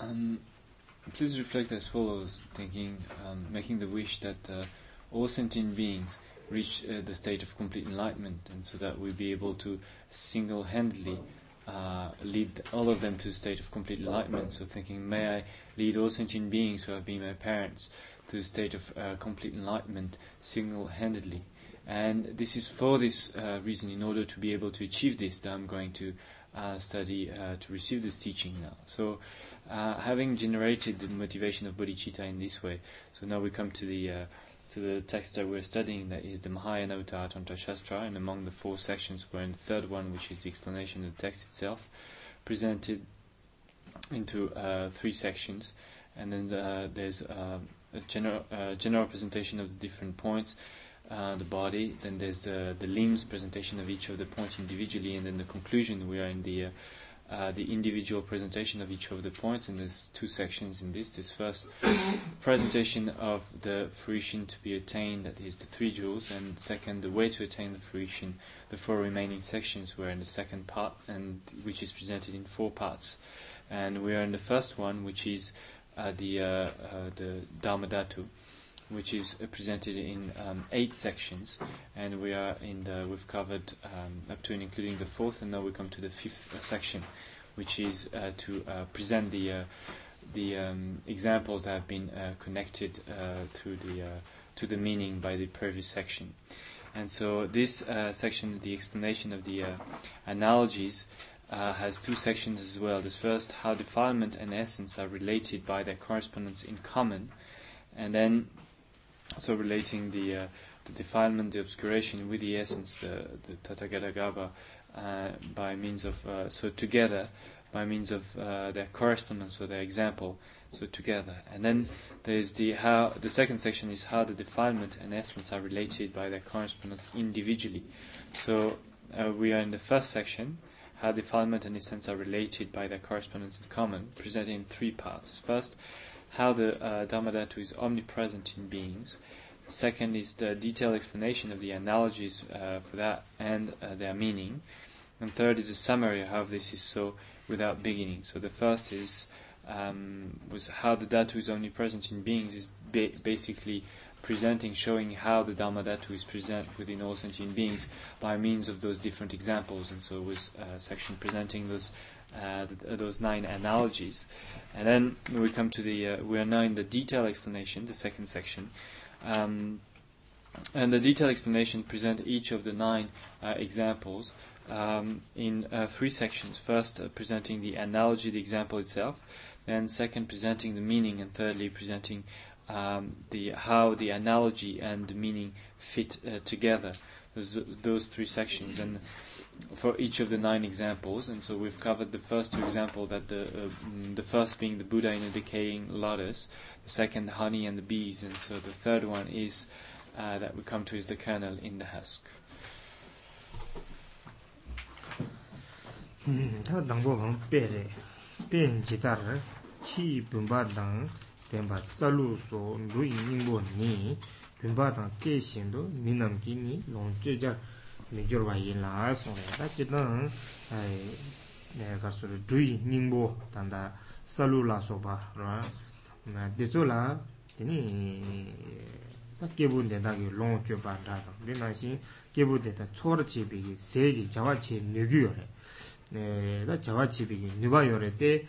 Um, please reflect as follows, thinking, um, making the wish that uh, all sentient beings reach uh, the state of complete enlightenment, and so that we be able to single-handedly uh, lead all of them to a state of complete enlightenment. So thinking, may I lead all sentient beings who have been my parents to a state of uh, complete enlightenment single-handedly. And this is for this uh, reason, in order to be able to achieve this, that I'm going to uh, study uh, to receive this teaching now. So, uh, having generated the motivation of bodhicitta in this way, so now we come to the to the text that we're studying, that is the Mahayana Uttaratantra Shastra, and among the four sections, we're in the third one, which is the explanation of the text itself, presented into uh, three sections, and then the, there's uh, a general uh, general presentation of the different points, uh, the body, then there's the, the limbs presentation of each of the points individually, and then the conclusion we are in the uh, uh the individual presentation of each of the points, and there's two sections in this. This first presentation of the fruition to be attained, that is the three jewels, and second, the way to attain the fruition. The four remaining sections were in the second part, and which is presented in four parts, and we are in the first one, which is uh, the uh, uh, the Dharmadhatu, which is presented in um, eight sections, and we are in the, we've covered um, up to and including the fourth, and now we come to the fifth uh, section, which is uh, to uh, present the uh, the um, examples that have been uh, connected uh, to the to the meaning by the previous section, and so this section, the explanation of the analogies. Uh, has two sections as well. The first, how defilement and essence are related by their correspondence in common, and then so relating the, uh, the defilement, the obscuration with the essence, the, the Tathagatagarbha, uh, by means of, uh, so together, by means of uh, their correspondence or their example, so together. And then there's the how, the second section is how the defilement and essence are related by their correspondence individually. So uh, we are in the first section, how defilement and essence are related by their correspondence in common, presented in three parts. First, how the uh, Dharmadhatu is omnipresent in beings. Second is the detailed explanation of the analogies uh, for that and uh, their meaning. And third is a summary of how this is so without beginning. So the first is um, was how the Dhatu is omnipresent in beings is ba- basically presenting, showing how the Dhamma Dhatu is present within all sentient beings by means of those different examples. And so was uh, section presenting those uh, th- uh, those nine analogies. And then we come to the, uh, we are now in the detailed explanation, the second section. Um, and the detailed explanation present each of the nine uh, examples um, in uh, three sections. First, uh, presenting the analogy, the example itself. Then, second, presenting the meaning. And thirdly, presenting um, the how the analogy and the meaning fit uh, together. Those, those three sections and for each of the nine examples. And so we've covered the first two examples that the uh, mm, the first being the Buddha in a decaying lotus, the second honey and the bees, and so the third one is uh, that we come to is the kernel in the husk. tenpa salu so lu yinbo ni pimpa tang che shindo ni long che jar mi jorwa yin la song le tanda salu la so teni shing jawa jawa yore te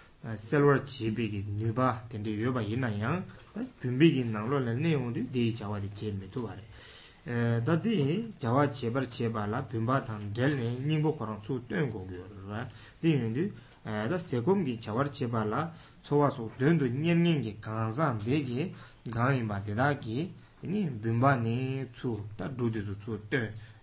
셀러 GB 뉴바 덴데 요바 이나양 ina yang pimbi ki nanglo la ne 에 di 자와 di 제발라 me tuwa re eh, da di jawa chebar cheba la pimba tang del ne nyingbo korang su tuen gogyo ra di yungdu eh, da sekum nyen nyen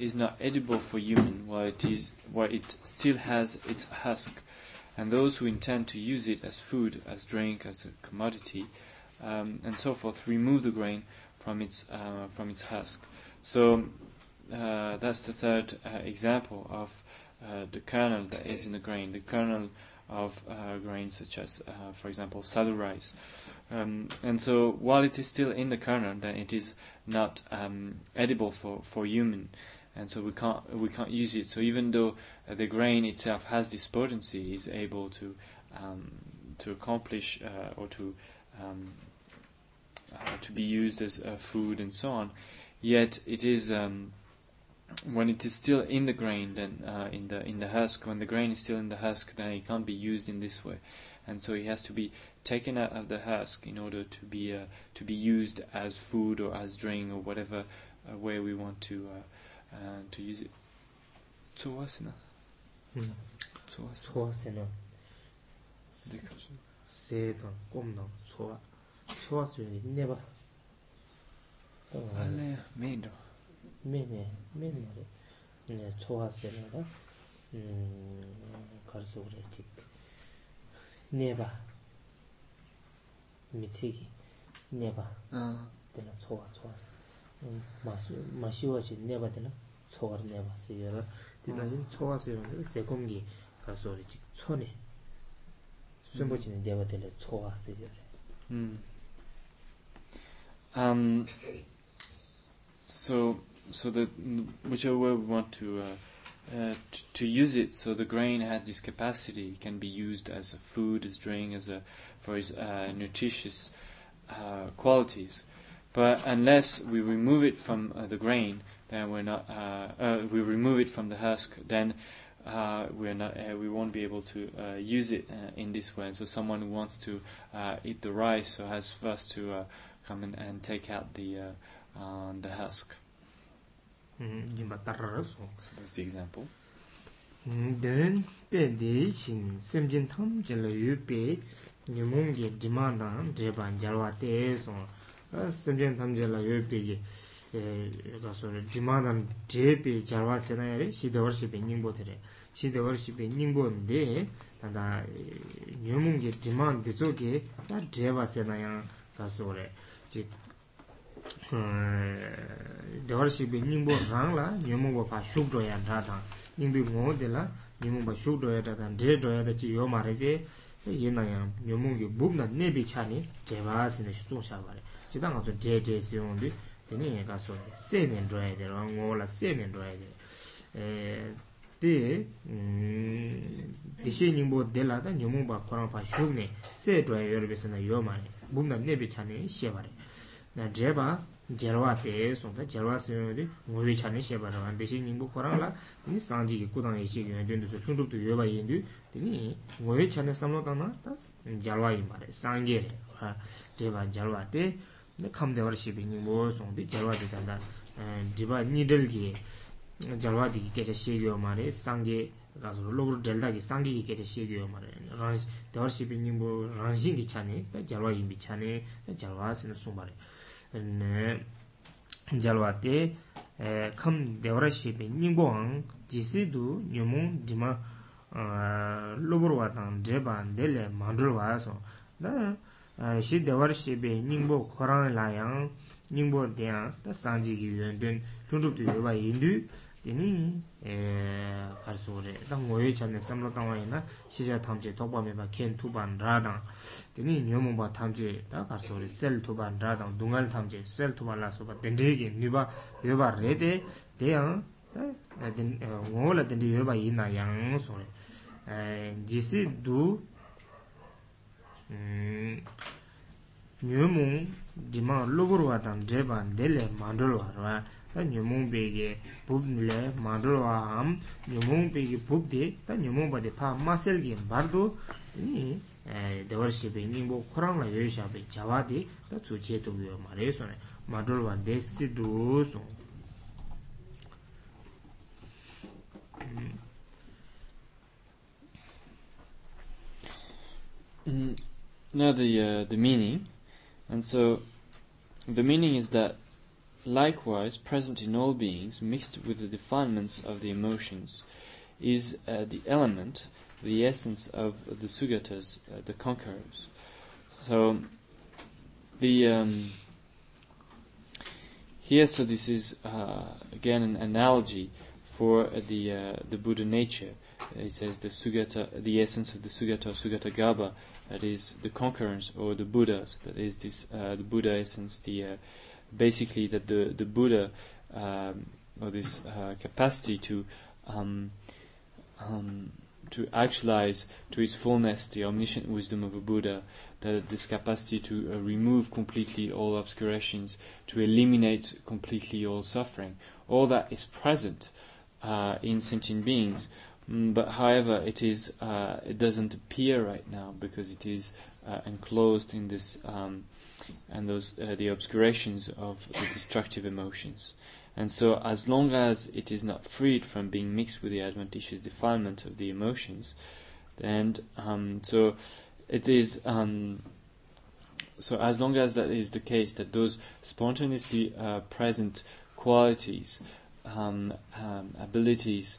is not edible for human while it is while it still has its husk, and those who intend to use it as food, as drink, as a commodity, um, and so forth, remove the grain from its uh, from its husk. So uh, that's the third uh, example of uh, the kernel that is in the grain, the kernel of uh, grains such as, uh, for example, saddle rice. Um, and so while it is still in the kernel, then it is not um, edible for, for human and so we can't we can't use it. So even though uh, the grain itself has this potency, is able to um, to accomplish uh, or to um, uh, to be used as uh, food and so on. Yet it is um, when it is still in the grain, then uh, in the in the husk, when the grain is still in the husk, then it can't be used in this way, and so it has to be taken out of the husk in order to be uh, to be used as food or as drink or whatever way we want to and to use it to hasena to hasena de ka se to komdo choa choa se ne me me ne me ne alle ne choa se ne ga um gal se mi chi ne ba ah de 마시워지 내바들라 초가르 내바스 여러 디나진 초가스 여러 세공기 가서 우리 집 손에 숨보지네 내바들라 초가스 여러 so so the whichever way we want to uh, Uh, t- to use it so the grain has this capacity it can be used as a food as drink as a for its uh, nutritious uh, qualities But unless we remove it from uh, the grain, then we're not. Uh, uh, we remove it from the husk, then uh, we're not. we won't be able to use it in this way. And so, someone who wants to eat the rice so has first to come and, and take out the the husk. Mm-hmm. So that's the example. Mm-hmm. Then, pedi shin semjin tam jelayu pe nyamong ge dimanda dreban jalwa te song. sēmchēn tamchēn lā yō pēki dīmādān tē pē jarwā sēnā yā rē shīdā wār shī pē nīngbō tē rē shīdā wār shī pē nīngbō ndē tāndā nyōmūng kē dīmān tē tsō kē tā tē wā sēnā yā kā sō rē jī dā wār shī pē nīngbō rāng chidā ngā e, mm, su dē dē sī yōng dī dī nī ngā su sē nian dōyā dē rō, ngō la sē nian dōyā dē dī dī shē nīng bō dē lā dā nyō mō bā kōrā pā shūg nē sē dōyā yō rō bē sā na yō mā rē bōm dā nē bē chā nē shē bā rē na dē bā gyarwā kamde warshi bingi woo songdi jalwa di tanda diba nidil ki jalwa di ki kecha shiigiyo maari sangi raso lobru delta ki sangi ki kecha shiigiyo maari de warshi bingi woo ranjin ki chani jalwa imbi chani jalwa sin sumbari jalwa di kham de warshi bingi woo jisi du nyumung dima driba shi dewar shibe nyingbo khorang layang nyingbo diyang ta sanji yuwen dun kyungchub tu yindu dini karsu ure ta ngoye chane samlo tangwa yina shisha tokpa meba ken tuban radang dini nyomo tamche ta karsu sel tuban radang dungal tamche sel tuban la soba dendegi nyuba yuwa re deyang sore jisi du nyumung dimang lukurwa tam dreba ndele mandulwa rwa ta nyumung pege bub nile mandulwa ham nyumung pege bub de ta nyumung pade pa masel ge mbardu ni dewar shibe nyingbo korang la now the uh, the meaning, and so the meaning is that likewise present in all beings, mixed with the defilements of the emotions, is uh, the element, the essence of the sugatas, uh, the conquerors. So the um, here, so this is uh, again an analogy for the uh, the Buddha nature. It says the sugata, the essence of the sugata, sugata gaba, that is the conquerors or the Buddhas, that is this uh, the Buddha essence, the uh, basically that the the Buddha um, or this uh, capacity to um, um, to actualize to its fullness the omniscient wisdom of a Buddha, that this capacity to uh, remove completely all obscurations, to eliminate completely all suffering, all that is present uh, in sentient beings. Mm, but however, it is uh, it doesn't appear right now because it is uh, enclosed in this um, and those uh, the obscurations of the destructive emotions. And so, as long as it is not freed from being mixed with the adventitious defilement of the emotions, and um, so it is. Um, so as long as that is the case, that those spontaneously uh, present qualities, um, um, abilities,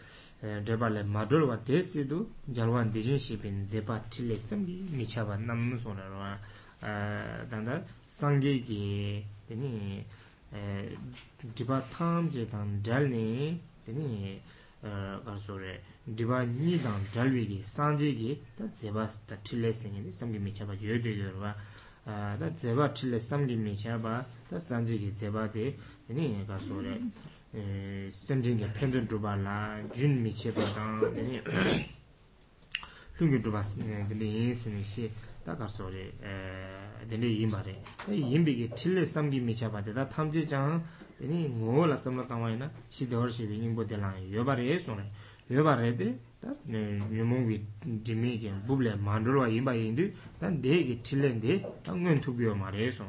dhepa le madhulwa te sidhu jalwaan dijin shibin dhepa tili sambi re dhepa nyi dhan dhalwi ki sanji ki dha dhepa tili sangi sambi michaba yoyde yoyde sending a pendant to bala jin mi che ba dang lu ge ba yin sin shi da ka so le de yin ba de ge yin bi ge til le mi che ba de da tham je jang de ngo la samla na ta na shi de hor shi bi ning bo de yo ba re so ne yo ba re de da ne yu mo di mi ge buble ma ndu yin ba yin de da de ge til le de ta ngun tu bi yo ma re so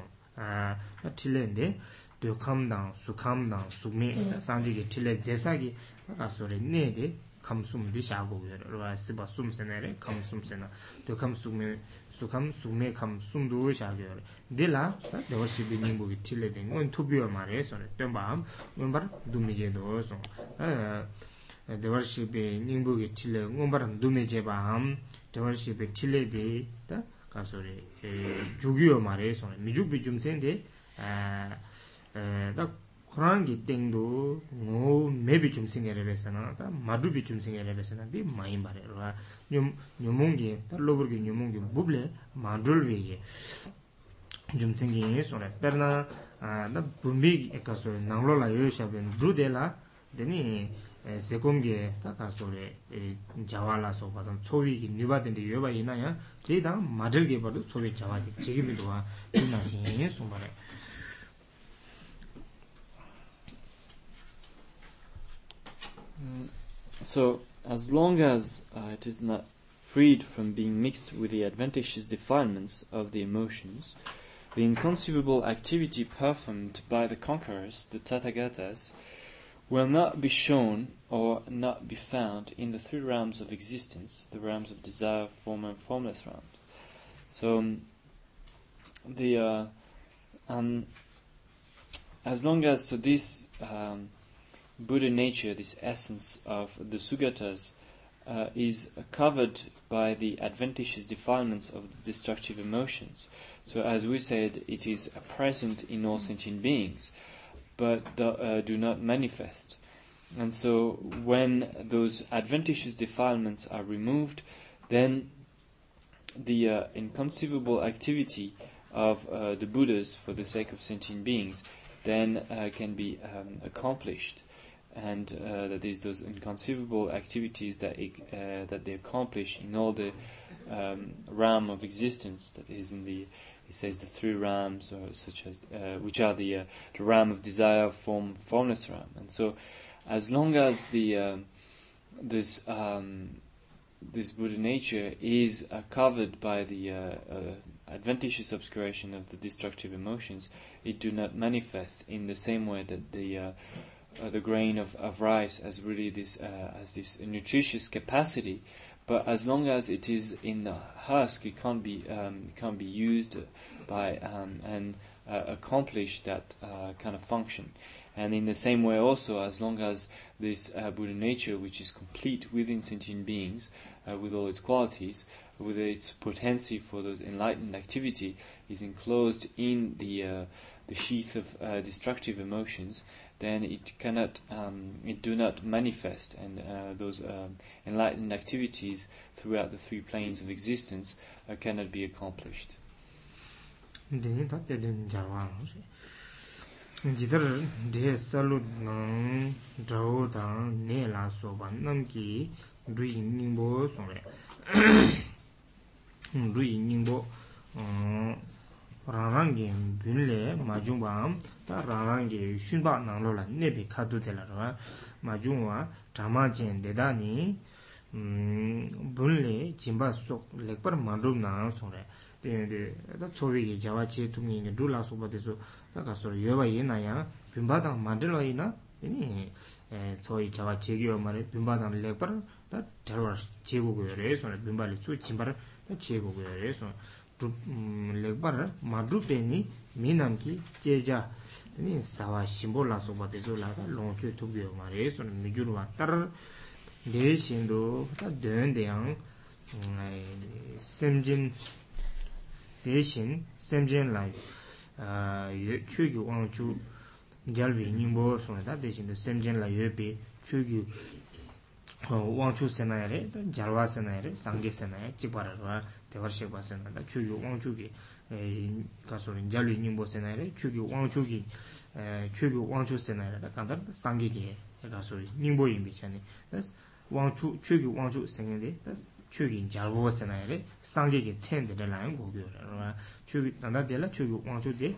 tiyokham dang sukhamb dang sukhmei sanjige tile zesaagi ka suri nye de kam sumdi shaagu geyori rwaay siba sum sanare kam sum sanar tiyokham sukhmei sukhamb sukhmei kam sum duwa shaagu geyori dila dvarshibe nyingbu ge tile deng ngoyin tubiyo maare sonre tenbaam ngoyin barang 다 코랑기 땡도 오 메비 좀 생겨를 했잖아 다 마두비 좀 생겨를 했잖아 네 많이 말해 와 뉴몽기 달로버기 뉴몽기 부블레 만둘비게 좀 생긴 게 손에 빼나 아나 붐비 에카소 나글로라 요샤벤 브루데라 데니 세곰게 타카소레 자와라소 바던 초위기 니바던데 요바이나야 이나야 데다 마들게 바도 초위 자와지 지금도 와 이나신 Mm. so, as long as uh, it is not freed from being mixed with the adventitious defilements of the emotions, the inconceivable activity performed by the conquerors, the Tathagatas, will not be shown or not be found in the three realms of existence, the realms of desire, form, and formless realms. So, um, the uh, um, as long as so this um, Buddha nature, this essence of the Sugatas, uh, is covered by the adventitious defilements of the destructive emotions. So, as we said, it is present in all sentient beings, but do, uh, do not manifest. And so, when those adventitious defilements are removed, then the uh, inconceivable activity of uh, the Buddhas for the sake of sentient beings then uh, can be um, accomplished and uh, that is those inconceivable activities that uh, that they accomplish in all the um, realm of existence that is in the he says the three realms or such as uh, which are the uh, the realm of desire form formless realm and so as long as the uh, this um, this Buddha nature is uh, covered by the adventitious obscuration of the destructive emotions, it do not manifest in the same way that the uh, the grain of, of rice has really this uh, has this nutritious capacity, but as long as it is in the husk, it can't be um, it can't be used by um, and uh, accomplish that uh, kind of function. And in the same way, also, as long as this uh, Buddha nature, which is complete within sentient beings, uh, with all its qualities, with its potency for the enlightened activity, is enclosed in the uh, the sheath of uh, destructive emotions, then it cannot, um, it do not manifest, and uh, those uh, enlightened activities throughout the three planes of existence uh, cannot be accomplished. dhe salu nang ne la soba rui nyingbo song re rui nyingbo rang rang gen bun le ma jung bam ta rang rang gen shun ba nang lo la nebe kadu de 자와치 rwa ma jung wa dhamma jen de da ni bun le jimba sok lekpar mandrum na 다 dhārvār chego gu gu yore, sō na bimbāli tsū chimbā rā, dā ché gu gu yore, sō na dhūb, lēk bā rā, mā dhūb bēni mīnām ki ché jā nīn sāvā shimbō rā sō bā tēsō rā, dā lōng chū tūbyō na mi dhūr wā tā rā dēshin dō, dā dēn dēyāng sēm jīn dēshin, sēm jīn lā yō, chū kī wā na 그 왕추 세나야레 자르와 세나야레 상게 세나야 찌바르와 데버셰 바세나다 추규 왕추기 가소린 자르이 님보 세나야레 추규 왕추기 추규 왕추 세나야레다 간다 상게게 가소리 님보 임비찬이 그래서 왕추 추규 왕추 세겐데 그래서 추긴 자르보 세나야레 상게게 첸데라 라인 고교라 추규 단다데라 추규 왕추데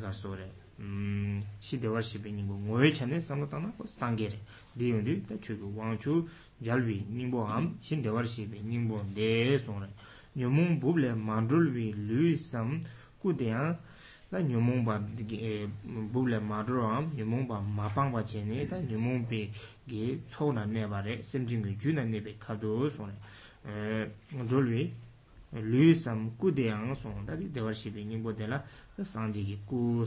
가소레 음 시데와시 비닝고 모에 채네 상가타나 상게레 diyo diyo dacu gu wangchu dyalwe nyingbo haam shen dewar shibi nyingbo haam dee sonre nyamung buble mandroluwe luwisam ku deya dac nyamung ba dhige buble mandrola nyamung ba mapang bache ne dac nyamung pe ge chow na neba 닝보데라 산지기 ju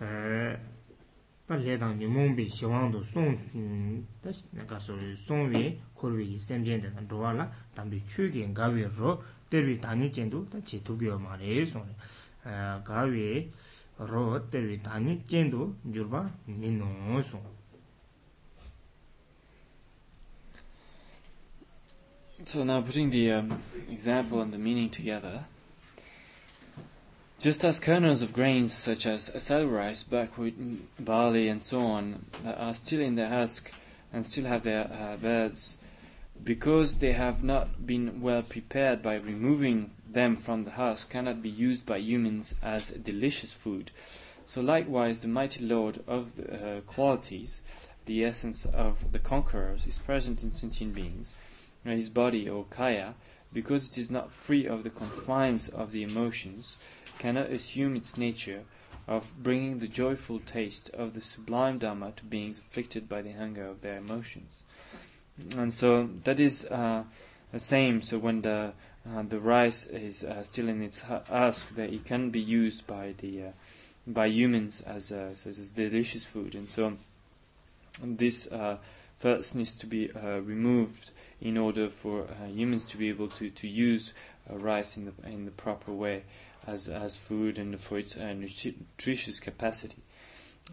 tā So now putting the um, example and the meaning together Just as kernels of grains such as rice, buckwheat, barley, and so on, uh, are still in their husk and still have their uh, buds, because they have not been well prepared by removing them from the husk, cannot be used by humans as delicious food. So likewise, the mighty Lord of the, uh, qualities, the essence of the conquerors, is present in sentient beings, uh, his body or kaya, because it is not free of the confines of the emotions, cannot assume its nature of bringing the joyful taste of the sublime Dharma to beings afflicted by the hunger of their emotions. And so that is uh, the same. So when the uh, the rice is uh, still in its husk, that it can be used by the uh, by humans as a, uh, as a delicious food. And so this uh, first needs to be removed in order for humans to be able to to use rice in the in the proper way as, as food and for its uh, nutritious capacity.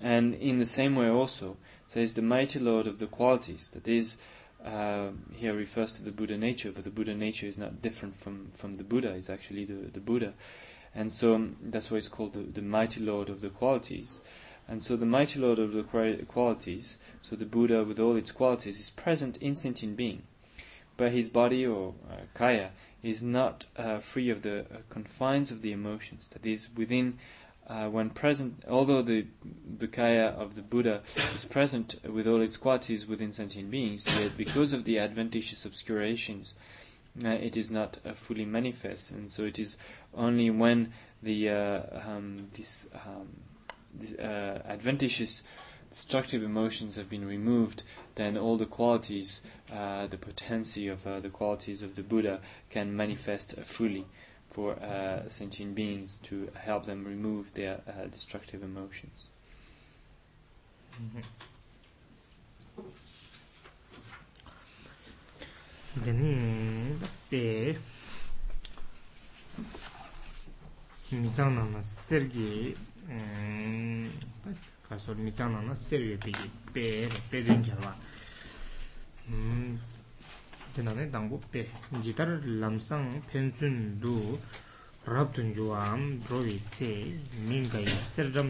And in the same way also, says the mighty Lord of the qualities, that is, uh, here refers to the Buddha nature, but the Buddha nature is not different from, from the Buddha, it's actually the, the Buddha. And so um, that's why it's called the, the mighty Lord of the qualities. And so the mighty Lord of the qualities, so the Buddha with all its qualities, is present in sentient being. But his body or uh, kaya is not uh, free of the uh, confines of the emotions, that is, within, uh, when present, although the, the kaya of the Buddha is present with all its qualities within sentient beings, yet because of the adventitious obscurations, uh, it is not fully manifest, and so it is only when the um, this, um, this adventitious destructive emotions have been removed, then all the qualities the potency of uh, the qualities of the Buddha can manifest fully for uh, sentient beings to help them remove their destructive emotions. Mm-hmm. tenane dangbo pe jitar lamsang pensun du rab tun juam drowi che ming ga yi ser jam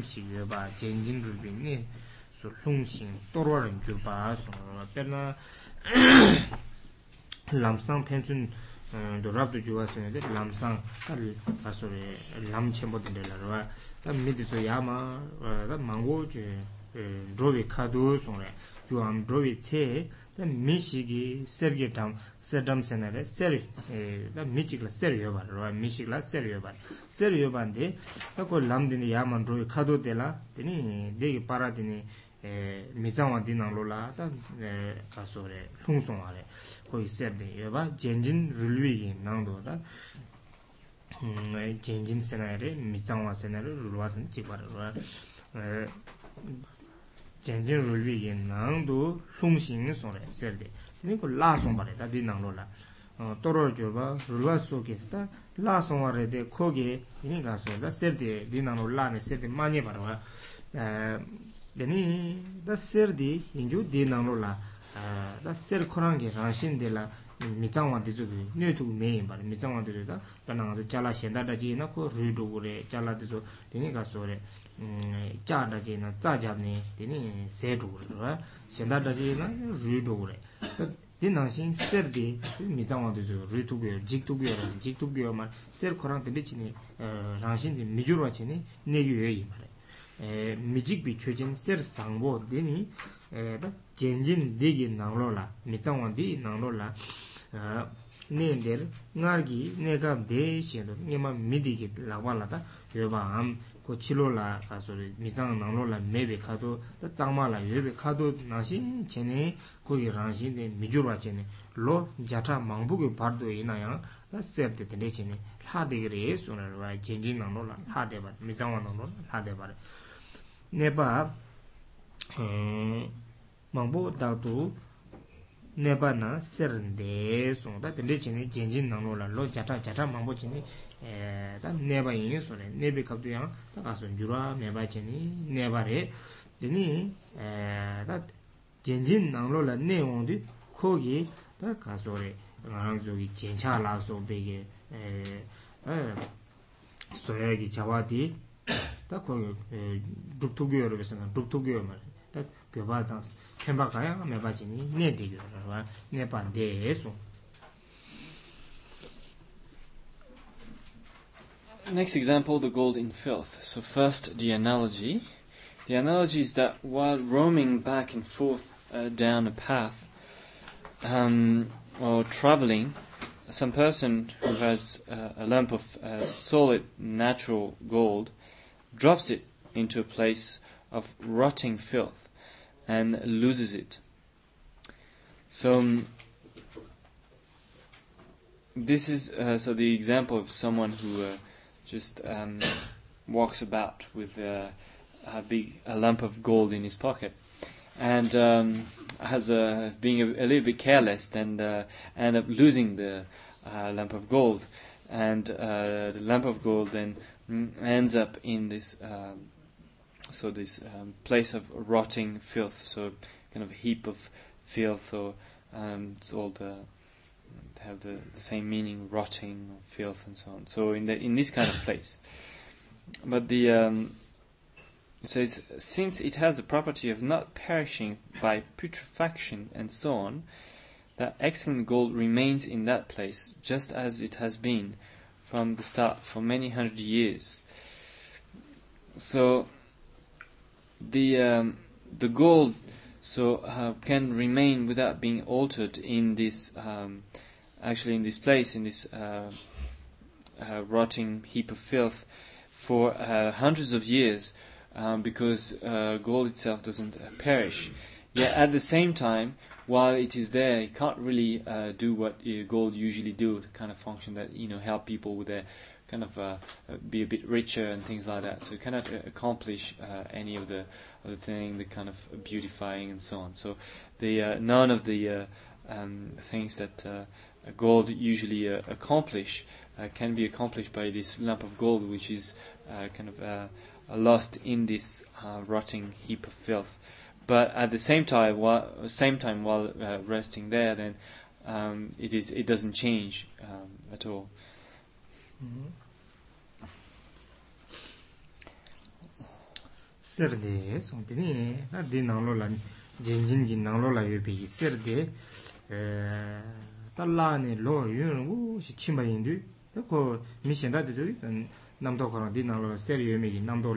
mi shiki sergi tam, ser tam sena re, ser, da eh, mi chikla ser yobar, rwa mi chikla ser yobar. Ser yobar di, da ko lam dini yaman rui kado tela, dini degi para dini mi zangwa dinang lula, da kaso mm, eh, re, koi ser yobar, jenjin jenjin jian jian rui nang du hlong xing song re ser di danyi ku la song bari dha di nang lo la toro la song de ko ge da ser di nang lo la ne ser ma nye da ser di nang lo la ser korang ge rang la 미장원 되죠. 뇌도 메인 바로 미장원 되죠. 나는 잘라 신다다지 놓고 루도 그래. 잘라 되죠. 음, 자다지나 자잡니. 되니 세도 신다다지나 루도 그래. 되는 신 세르디 미장원 되죠. 루도 그래. 직도 말 세르 코랑 되지니 어, 장신이 미주로 에, 미직비 최진 세르 상보 되니 에, 젠진 디기 나로라 미짱원디 나로라 nendel ngar gi nega de shen do nyema midi gi la wa la da yo ba am ko chilo la ka so re mi zang nang lo la me be kha do da zang ma la yo be kha do na shin chen ne ko yi ju su nēba nāng sér nē sōng, dāt lē chenni jēn jīn nang lō la lō jatāng jatāng māng bō chenni eh, dāt nēba yīngi sō rē, nēbi kaptu yāng dāt kā sō jiruwa mē bā chenni nēba rē eh, jenni dāt la nē wāndi gyoba dāng kāyā mēbā nē nē pā Next example, the gold in filth. So first, the analogy. The analogy is that while roaming back and forth uh, down a path um, or traveling, some person who has uh, a lump of uh, solid natural gold drops it into a place of rotting filth and loses it. So um, this is uh, so the example of someone who uh, just um, walks about with uh, a big a lump of gold in his pocket and um, has a, uh, being a, a, little bit careless and uh, end up losing the lump of gold and the lump of gold then mm, ends up in this um, so this um, place of rotting filth, so kind of a heap of filth, or um, it's all the have the, the same meaning, rotting, or filth, and so on. So in the in this kind of place, but the um, it says since it has the property of not perishing by putrefaction and so on, that excellent gold remains in that place just as it has been from the start for many hundred years. So the um, the gold so uh, can remain without being altered in this um, actually in this place in this uh, uh, rotting heap of filth for uh, hundreds of years um, because uh, gold itself doesn't uh, perish yet at the same time while it is there it can't really do what gold usually do the kind of function that you know help people with their kind of uh, be a bit richer and things like that. So you cannot uh, accomplish uh, any of the other thing, the kind of beautifying and so on. So the uh, none of the uh, um, things that uh, gold usually accomplish can be accomplished by this lump of gold, which is kind of lost in this rotting heap of filth. But at the same time, while same time while resting there, then um, it is it doesn't change um, at all. Mm-hmm. sērdē sōngtē 나디 nā dē nānglō lā, jīn 에 jīn 로 lā yō bē jī sērdē, tā lā nē lō yō rō shī chī mā yīndū, tā kō mī shiān tā tē tō yī, nām tō khurā dē nānglō sēr yō mē jī, nām tō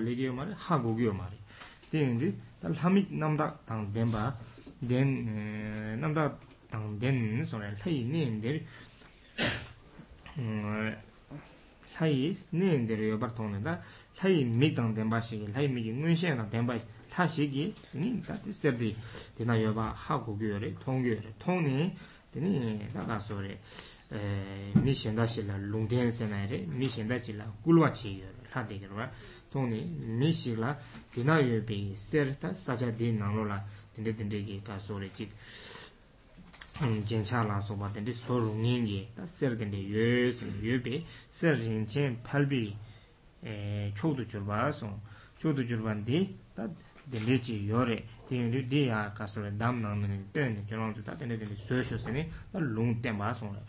lē kī thayi mik dang denpa shiki, thayi miki ngun shen dang denpa shiki, tha shiki, dini dati serdi dina yoba ha gu gu yore, tong gu yore, tong ni, dini dada sore, e, mi shen da shila lung ten sen ayre, mi shen da shila gulwa chi yore, tha chokdo churba asung, chokdo churba di, da dili chi yore, dili di ya kasore dam nang nini, dili kyonan su, da dili dili suyo shio sini, da long tenba 쿠주 le.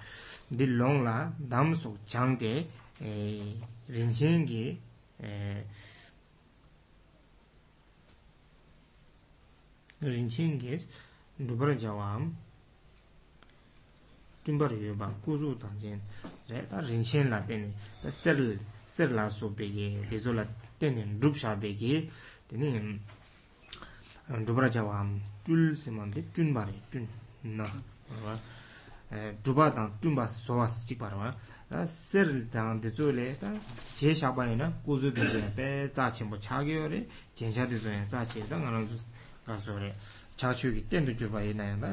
Di long la, dam rinchengi, rinchengi, dhubar jawam, dhubar yoyoba, ser la so pegi, dezo la ten ten drup shaa pegi, teni um, drup raja waam tul siman de tun bari, tun na, eh, drup ba dan tun ba soba si chik barwa, ser dan dezo le ta je shaabani na kuzo dezo na pe zaachin bo chaa geyo re, jenshaa dezo na zaachin da nga ranzo kaso re, chu ki ten drup jirba irna ya da.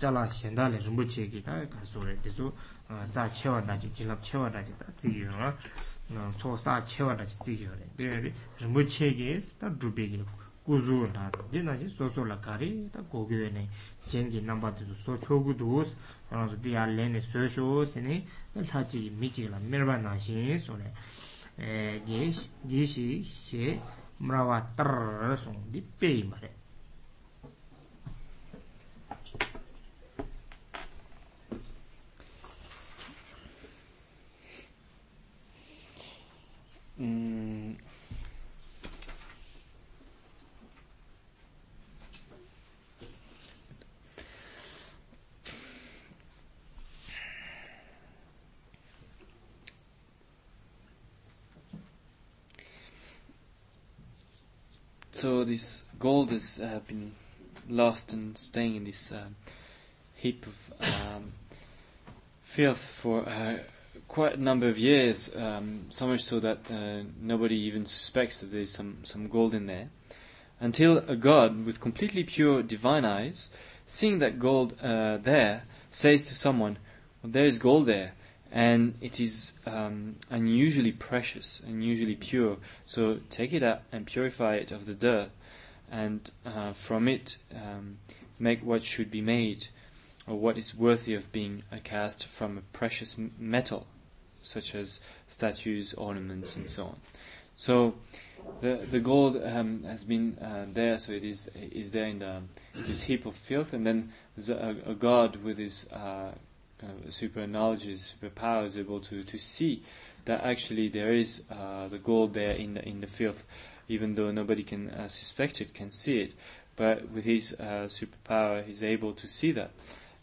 chala xenda le rumbu che ki ta ka za chewa na jilab chewa na chi ta zi yu nga chewa na chi zi yu re de rumbu che ki ta drupi ki ku la namba la she di Mm. So this gold has uh, been lost and staying in this uh, heap of um, filth for uh, quite a number of years, um, so much so that uh, nobody even suspects that there's some, some gold in there, until a god with completely pure divine eyes, seeing that gold uh, there, says to someone, well, There is gold there, and it is um, unusually precious, unusually pure, so take it out and purify it of the dirt, and uh, from it um, make what should be made or what is worthy of being cast from a precious metal such as statues, ornaments, and so on. So the the gold um, has been uh, there, so it is is there in the, this heap of filth, and then a, a god with his uh, kind of super knowledges, super power, is able to to see that actually there is uh, the gold there in the, in the filth, even though nobody can uh, suspect it, can see it. But with his uh, superpower, he's able to see that,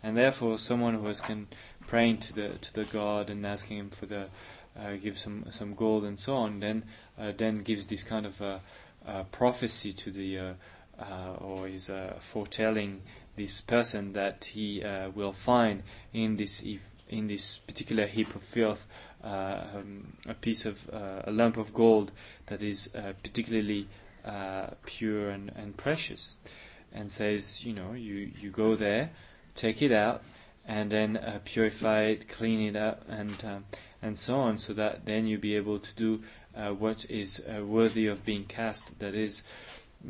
and therefore someone who has can praying to the to the god and asking him for the uh, give some some gold and so on, then uh, then gives this kind of prophecy to the uh, uh, or is uh, foretelling this person that he will find in this in this particular heap of filth um, a piece of a lump of gold that is particularly pure and, and precious, and says you know you you go there, take it out, and then uh, purify it, clean it up, and um, and so on, so that then you'll be able to do uh, what is uh, worthy of being cast. That is,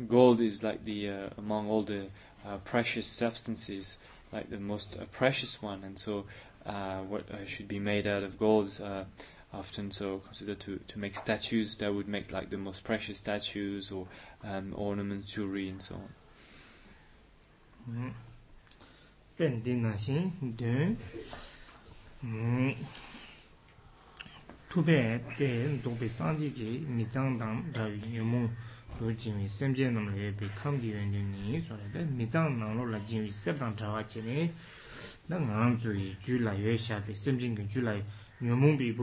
gold is like the uh, among all the uh, precious substances, like the most uh, precious one, and so what should be made out of gold is often so consider to, to make statues that would make like the most precious statues or um, ornaments, jewelry, and so on. Mm-hmm. pen di na xin dun mm. tupe pe zhokpe sanji ki mi zhang dang ra yumung lu jingwi sem jen nam le pe kham di yun yun ni so le pe mi zhang nang lo la jingwi sep dang tra wa ngang ju la pe sem ju la bi pe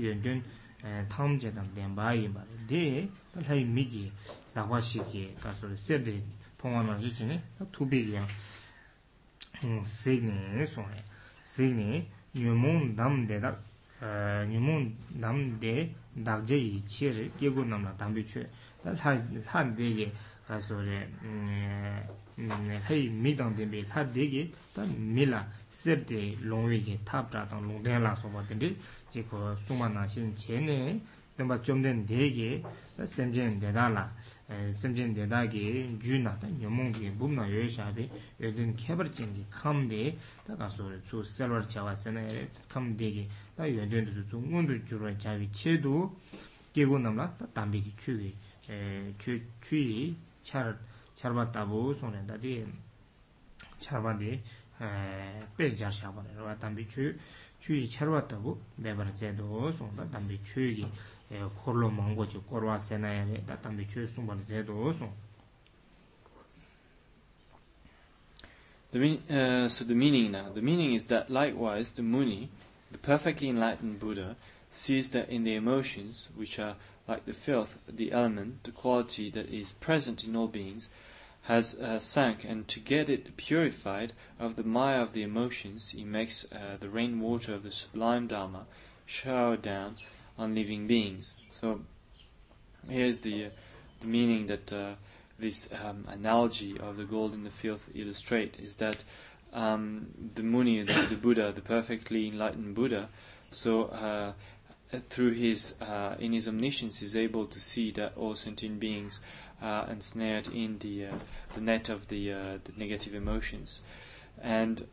yun eh, dang ba yin ba mi ki ki ka na ki sīgni sōne, sīgni nyūmūṋ dāṃ dēdā, nyūmūṋ dāṃ dē dāk jē yī chē rē, kē gu nāmbā dāṃ bē chē, lā dēgē kā sō rē, dāmbāt chom dēng dēgi, dā sem dēng dēda dā, sem dēng dēda dāgi džū na dā nyamuŋ dīg būm na yoyó xaabi, yoy dēng kebar chingi kham dē, dā gā sō rī tsū sēr war chā wā sēn e rī tsit kham dā yoy dēng dō tsū ngond chē dō, tabu, dā dāmbī dāmbī korlo chi korwa senaya zedo so the meaning now, the meaning is that likewise the Muni, the perfectly enlightened Buddha, sees that in the emotions, which are like the filth, the element, the quality that is present in all beings, has uh, sank, and to get it purified of the mire of the emotions, he makes uh, the rain water of the sublime Dharma shower down on living beings. So here's the, uh, the meaning that uh, this um, analogy of the gold in the filth illustrate is that um, the Muni, the, the, Buddha, the perfectly enlightened Buddha, so uh, through his uh, in his omniscience is able to see that all sentient beings are ensnared in the uh, the net of the uh, the negative emotions, and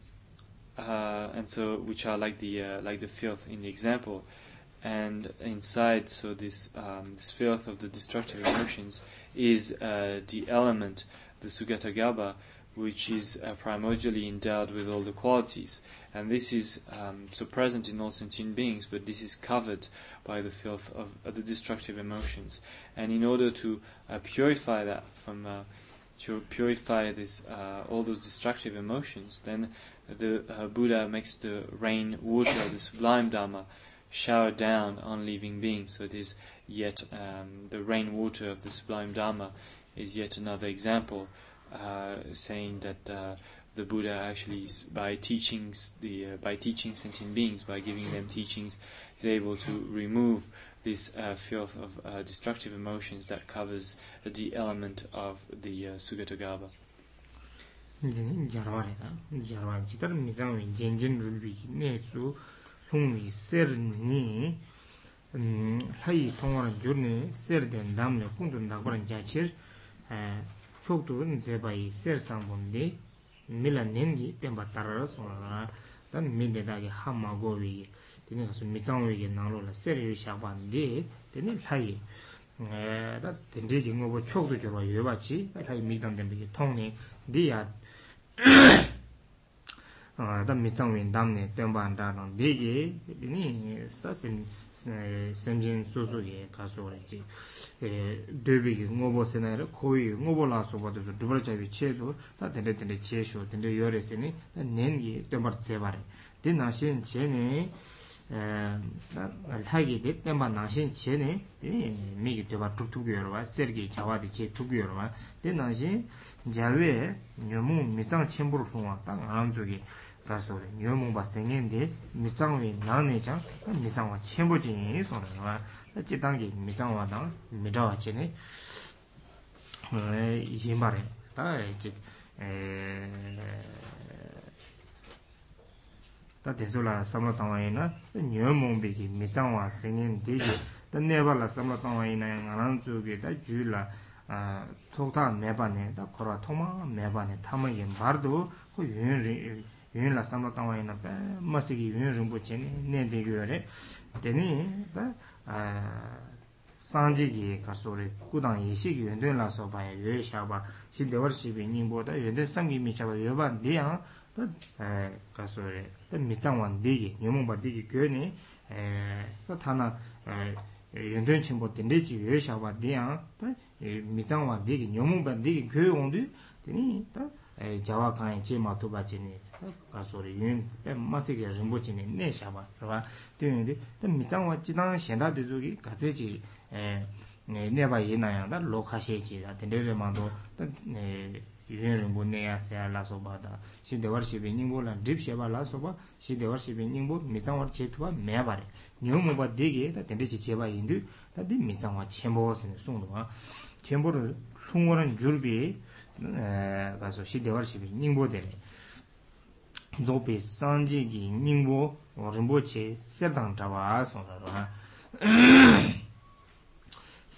and so which are like the like the filth in the example and inside, so this um, this filth of the destructive emotions is uh, the element, the sugatagarbha, which is uh, primordially endowed with all the qualities, and this is um, so present in all sentient beings, but this is covered by the filth of uh, the destructive emotions, and in order to uh, purify that from uh, to purify this uh, all those destructive emotions, then the Buddha makes the rain water, the sublime Dharma, showered down on living beings. So it is yet um, the rainwater of the sublime Dharma is yet another example, uh, saying that uh, the Buddha actually, by teachings, the uh, by teaching sentient beings, by giving them teachings, is able to remove this uh, filth of uh, destructive emotions that covers the element of the uh, Sugatagarbha. 흉이 세르니 음 하이 통화는 줄니 세르된 남네 꾼든 나고란 자칠 에 촉도는 제바이 세르상본디 밀라넨디 템바타라로 소나 단 민데다게 하마고위 되는 가서 미장위게 나로라 세르유 샤반디 되는 하이 에다 진짜 영어 뭐 촉도 줄어 예바치 하이 미당된 게 통네 디야 tā mīcāng wīndāmne, tēmbā āndārāṋ dīgī, dī nī stā sīn, sīn, sīn jīn sūsū gī kāsūgurī, dī dēbī gī ngōbō sīn āirā, kōyī gī ngōbō lāsū gādhūsū, dūbarachā chē 알타기 됐다만 자외 통화 가서 미장위 당에 Tā tēnsū lā sāmla tāngwā yī na, tā nyō mōng bē kī mī tsāng wā sēngiān tē kī, tā nē bā lā sāmla tāngwā yī na yā ngā rāng tsū kī, tā jū lā tōk tā mē bā nē, tā kō rā tōk mā mē bā nē, tā mā yī mbā rdō, kō yū yī mā sī nē, wā tā kā yuñ lā sō 미장원 리기 요몽바 리기 괜히 에또 타나 연전 친구 때 내지 외샤바 리안 또 미장원 리기 요몽바 리기 괜히 되니 또 자와 간에 제마 도바지니 가소리 윤 마세게 좀 내샤바 그러나 되는데 또 미장원 지당 현다 되주기 가지지 에 네, 네바이 나야다 로카시지다. 데르르만도 네, yun rungpo neya seya la sopa ta, shide war shibi ningpo lan drip sheba la sopa, shide war shibi ningpo misang war chetwa meya bari. Nyung mo ba degi ta tendechi cheba yindu, ta di misang war chembo wa sani songdo wa. Chembo eh, kaso, dere. sanji che serdang trawa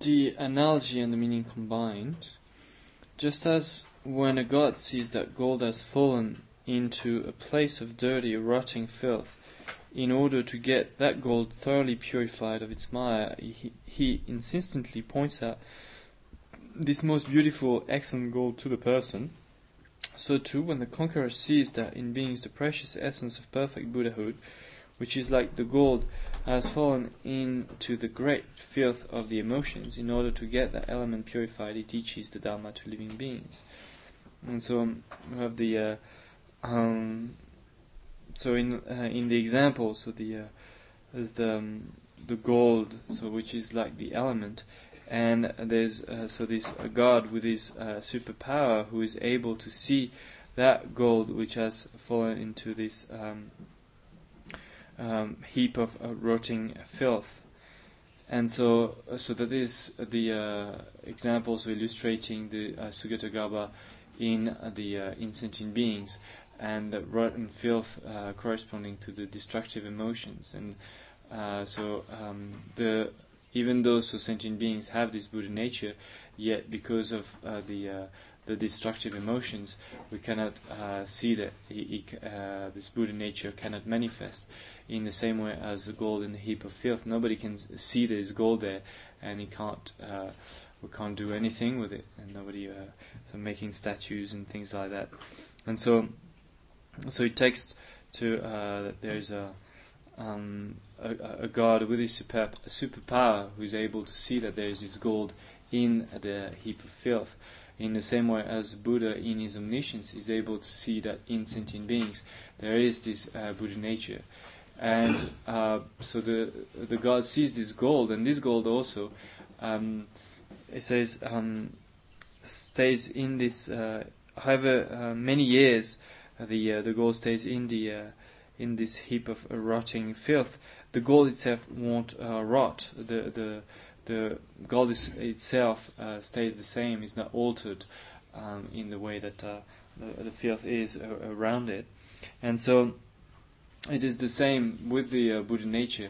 the analogy and the meaning combined, just as when a god sees that gold has fallen into a place of dirty, rotting filth, in order to get that gold thoroughly purified of its mire, he, he insistently points out this most beautiful, excellent gold to the person. So too, when the conqueror sees that in beings the precious essence of perfect Buddhahood, which is like the gold, has fallen into the great filth of the emotions. In order to get that element purified, he teaches the Dharma to living beings. And so um, we have the uh, um, so in uh, in the example, so the uh, is the um, the gold, so which is like the element, and there's uh, so this uh, god with his uh, superpower who is able to see that gold which has fallen into this um, um, heap of uh, rotting filth. And so, uh, so that is the uh, examples illustrating the uh, Sugatagarbha in uh, the uh, insentient beings and the rotten filth corresponding to the destructive emotions. And so, um, the even though so sentient beings have this Buddha nature, yet because of the the destructive emotions, we cannot uh, see that he, uh, this Buddha nature cannot manifest in the same way as the gold in the heap of filth. Nobody can see there is gold there, and he can't. Uh, we can't do anything with it, and nobody uh, so making statues and things like that. And so, so it takes to uh, that there's a. Um, a, a, god with his super, superpower who is able to see that there is this gold in the heap of filth in the same way as Buddha, in his omniscience, is able to see that in sentient beings there is this uh, Buddha nature. And uh, so the the God sees this gold, and this gold also, um, it says, um, stays in this. Uh, however uh, many years, uh, the uh, the gold stays in the in this heap of rotting filth. The gold itself won't rot. The the the God is, itself uh, stays the same, is not altered um, in the way that uh, the, the, field is uh, around it. And so it is the same with the uh, Buddha nature.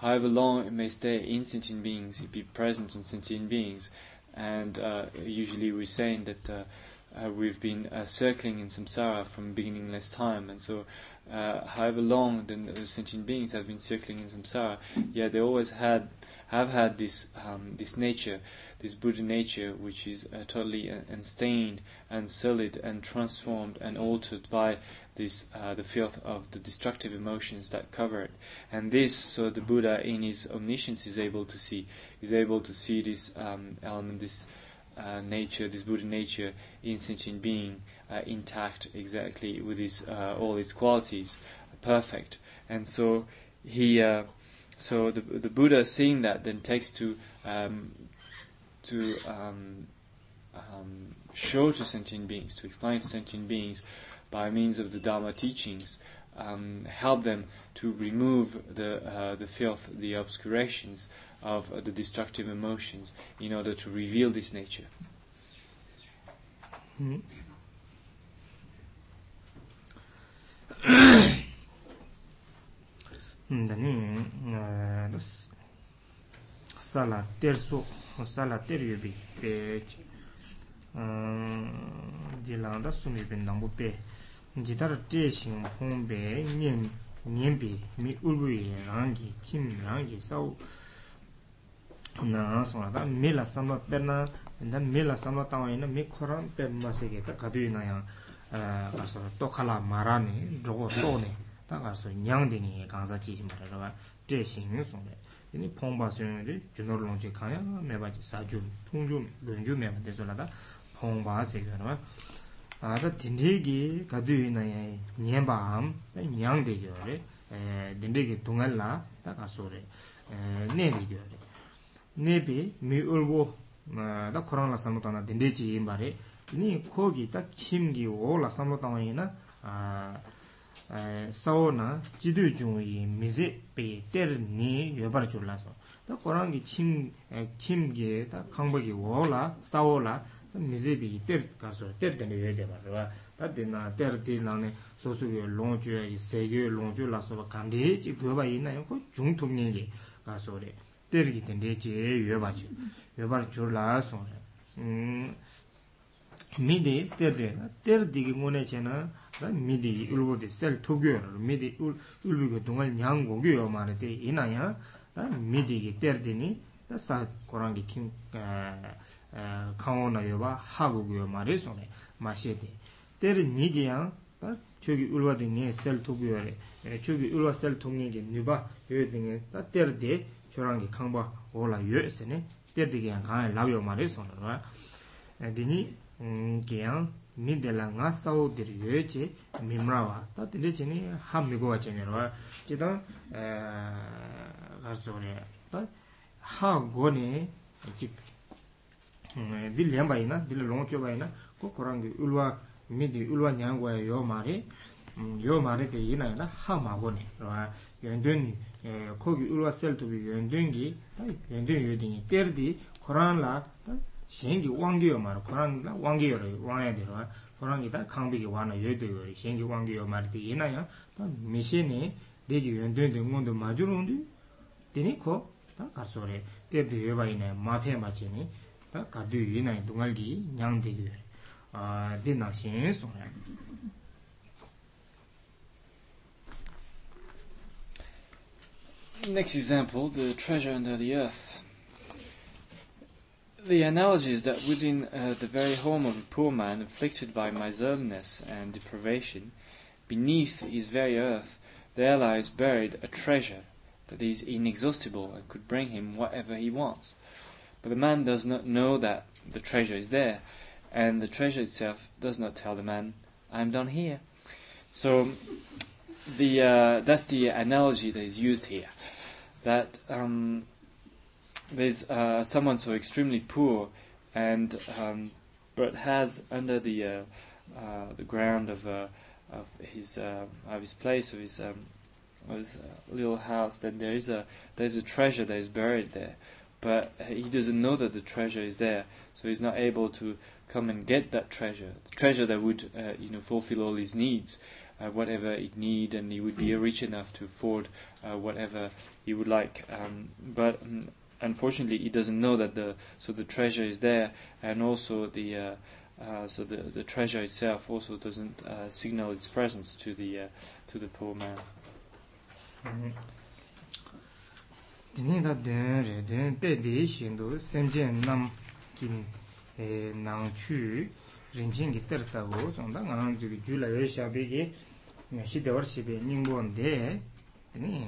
However long it may stay in sentient beings, it be present in sentient beings. And uh, usually we're saying that uh, we've been circling in samsara from beginningless time, and so however long the, the sentient beings have been circling in samsara, yet yeah, they always had have had this um, this nature, this Buddha nature, which is uh, totally uh, unstained and solid and transformed and altered by this uh, the filth of the destructive emotions that cover it. And this, so the Buddha in his omniscience is able to see, is able to see this um, element, this uh, nature, this Buddha nature in sentient being, uh, intact exactly with his uh, all its qualities, perfect. And so he. So the, the Buddha, seeing that, then takes to um, to um, um, show to sentient beings, to explain to sentient beings by means of the Dharma teachings, um, help them to remove the uh, the filth, the obscurations of uh, the destructive emotions, in order to reveal this nature. Mm-hmm. dani sāla tēr sō, sāla tēr yobī pē tāngā sō nyāng dī ngī kāng sā chī mā rā rā wā 매바지 사주 ngī sō mē dī nī pōng bā sō yō ngī dī jū nō rō lōng chī kāng 에 mē bā chī sā chū tōng chū mē lōng chū mē bā dē sō rā dā pōng bā kī gā yī bā dā nyāng dī kī lā kā sō nē dī yī sawo na jidu yung yi mizi pe ter ni yobar jula so da korangi chim, chim ge da kangba ge wo la sawo la da mizi pe ter ka so ter teni yoyde ma zwa da di na ter di na ne so su 다 미디 울보디 셀 토교 미디 울 울비고 동을 냥고교 말에 이나야 다 미디기 때르디니 다사 고랑기 팀 강원나여바 하고교 말에 손에 마셰디 때르 니디야 다 저기 울바디 니셀 토교에 저기 울바 셀 통닝게 니바 요딩에 다 때르디 저랑기 강바 올라 요에스네 때르디게 강에 라요 말에 손으로 에디니 음 게양 니델라 nga sao diri ye che ta de che ni ha mi wa che ni ro che da eh ga so ne ta ha go ne che eh, di le ba ina di le long ba ina ko korang ulwa, midi ulwa di yo ma mm, yo ma te de ina na ha ma go ne ro eh, ko gi sel to bi yo ndu ngi ta yo la shēngi wāngi wā mara kōrāngi dā wāngi wā rā yā dhī rā kōrāngi dā kāngbī ki wā rā yō tu yō shēngi wāngi wā mara dhī yī nā yā dā mē shēngi dē jī yu yu ndē yu ndē yu ngō the mā jū rō ndē The analogy is that within uh, the very home of a poor man afflicted by miserliness and deprivation, beneath his very earth, there lies buried a treasure that is inexhaustible and could bring him whatever he wants. But the man does not know that the treasure is there, and the treasure itself does not tell the man, "I'm down here." So, the uh, that's the analogy that is used here. That um, there's uh, someone so extremely poor and um, but has under the uh, uh, the ground of uh, of his uh, of his place of his um, of his uh, little house then there is a there's a treasure that is buried there but he doesn't know that the treasure is there so he's not able to come and get that treasure the treasure that would you know fulfill all his needs whatever he'd need and he would be rich enough to afford whatever he would like um, but um, unfortunately he doesn't know that the so the treasure is there and also the uh, uh, so the the treasure itself also doesn't uh, signal its presence to the uh, to the poor man dinin da de re de pe de shin do sem mm-hmm. jen nam kin e nang chu rin jin gi ter ta go so da ngang ju gi ju la ye sha bi gi ne shi de war shi be ning bon de ni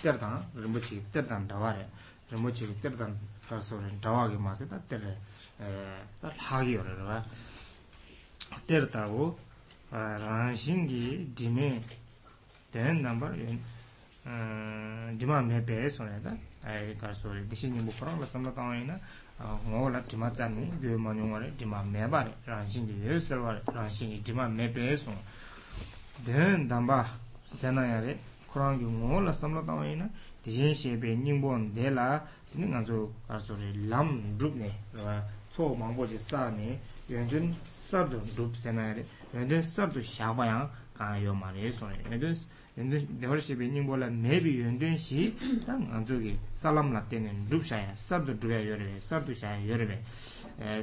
ter ta rin bu chi ter ta da war re rimochi ki terdan karso rin dawa ki maasi ta terre eh, ta lhagi yore rwa ter tabu eh, rangshin eh, mepe sone ta ayi karso rin dishi nimbu la samla tanga la dima tsani gyo ma nyunga re dima re dima mepe la yin shenpe nyingbon de la tene nga zo kar zo 연준 lam drup ne tso mangpo je sa ne yon dun sab zo drup se na re yon dun sab zo sha ba yang ka yo ma re so re yon dun de hori shenpe nyingbo la mebi yon dun shi ta nga la drup ya ya eh, ya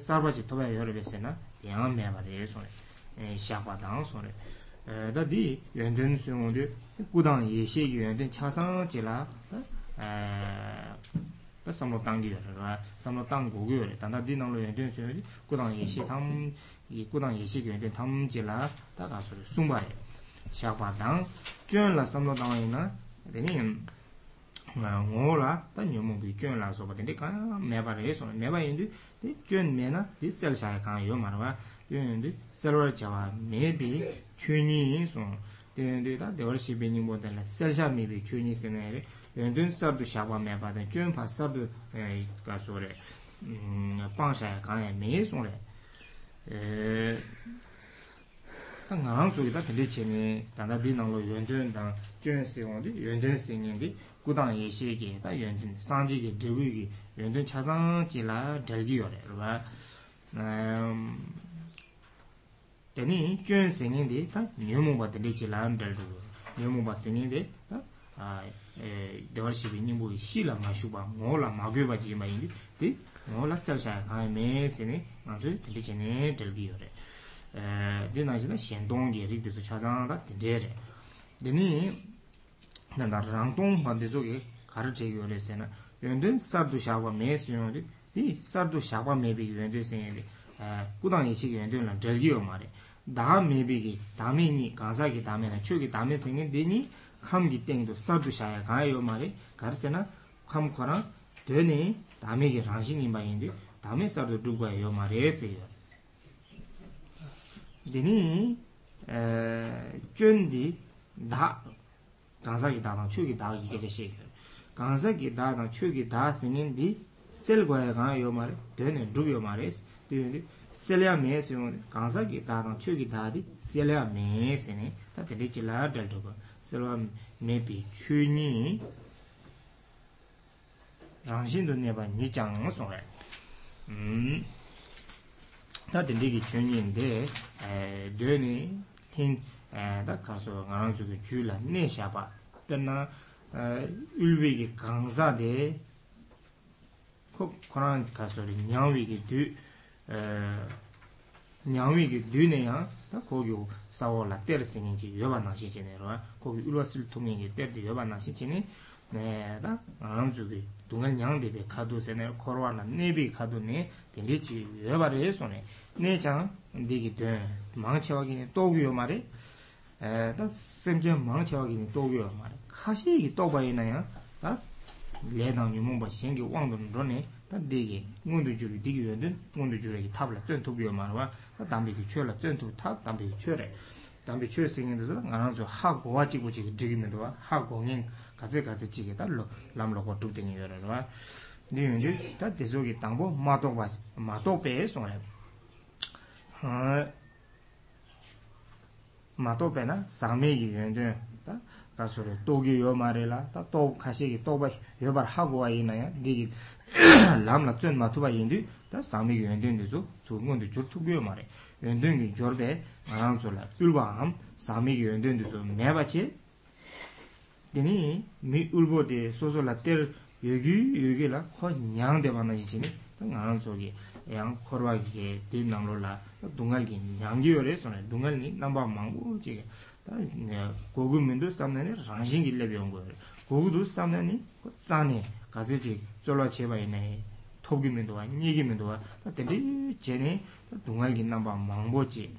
san toba ya ba dā dī yuán dēn sūyōng wǒ dē gu dāng yé xie yu yuán dēn chā sāng jī lá dā sāng lō dāng gī yuán rā, sāng lō dāng gu gu yuán rā dā dā dī nāng lō yuán dēn sūyōng wǒ dē gu dāng yé xie yuán tam jī dā gā sū rā sūng bā rā xiā bā dāng jūyān lā sāng lō dāng yī na ngō rā dā nyō bī mē bā mē bā mē na dī kyuni sung ten de da de orsi be nyimbo de la selja mi be kyuni du shaba me ba de jun pa sab du ga e, mm, e, ta da se se dang ji la gi teni chun singin di ta nyumumba teni chi lan beldu nyumumba singin di ta e, dewar shibi nyumbu shi la ma shubha ngo la ma gyo ba jima ingi di ngo la sel shaya kaya me singin nganzu teni chi ne delgi yore e, di na zi la shen rik di su cha zang da teni re teni danda rang tong pa di zogi kar che gyo re sena sardu shaba me singin di sardu shaba me bi yondun singin di kudang 다메비기 다메니 가자기 다메나 추기 다메 생긴 데니 감기 땡도 서브샤야 가요 말이 가르세나 함코라 되니 다메기 라신이 마인데 다메 서브 두바요 말이 에세요 데니 에 쩐디 다 가자기 다나 추기 다기 되시 가자기 다나 추기 다 생긴디 셀고야 가요 말이 되네 두요 말이스 되니 selya me se yung kansa ki tatang chu ki tati selya me se ne tati li chi la dal tu ka selwa me pi chu nyi rang shin tu ne pa nyi chang song re hmm. tati li ki chu eh, eh, nga ki ne eh, ulwe ki kansa de ko ki nyāngwī kī dūne yā, tā kōgī wū sāwō 고비 tēr sēngi kī yōba nāshī chēne rō wā, kōgī ulwā sīl 네비 kī tēr tī yōba 네장 네기 nē tā āñzū kī dūngal nyāng dēbē kādū sēne, kōrwā lā nēbī kādū nē, tēndē chī yōba rē sō nē, nē chāng nē tō tan degi ngondu juru digi yondun 담비기 juru egi tabla 담비기 tubi yo marwa ta dambi ki chuela zon tubi tab dambi ki chuela dambi chuela singi dhuzi nga rang zo ha gowa jibu jiga digi midwa ha gongin gazi gazi jiga ta lam loko tuk tingi yo rarwa lam la tsön ma 다 yendu da sami yu yendu yendu su tsukun du jor tukuyo ma re yendu yendu jor be marang su la ulba ham sami yu yendu yendu su me ba che deni mi ulbo de so so la ter la ko nyang de ba ge rangshin 가지 지 졸라 제바 있네 토기면도 와 니기면도 와 때리 제네 동알긴 남바 망보지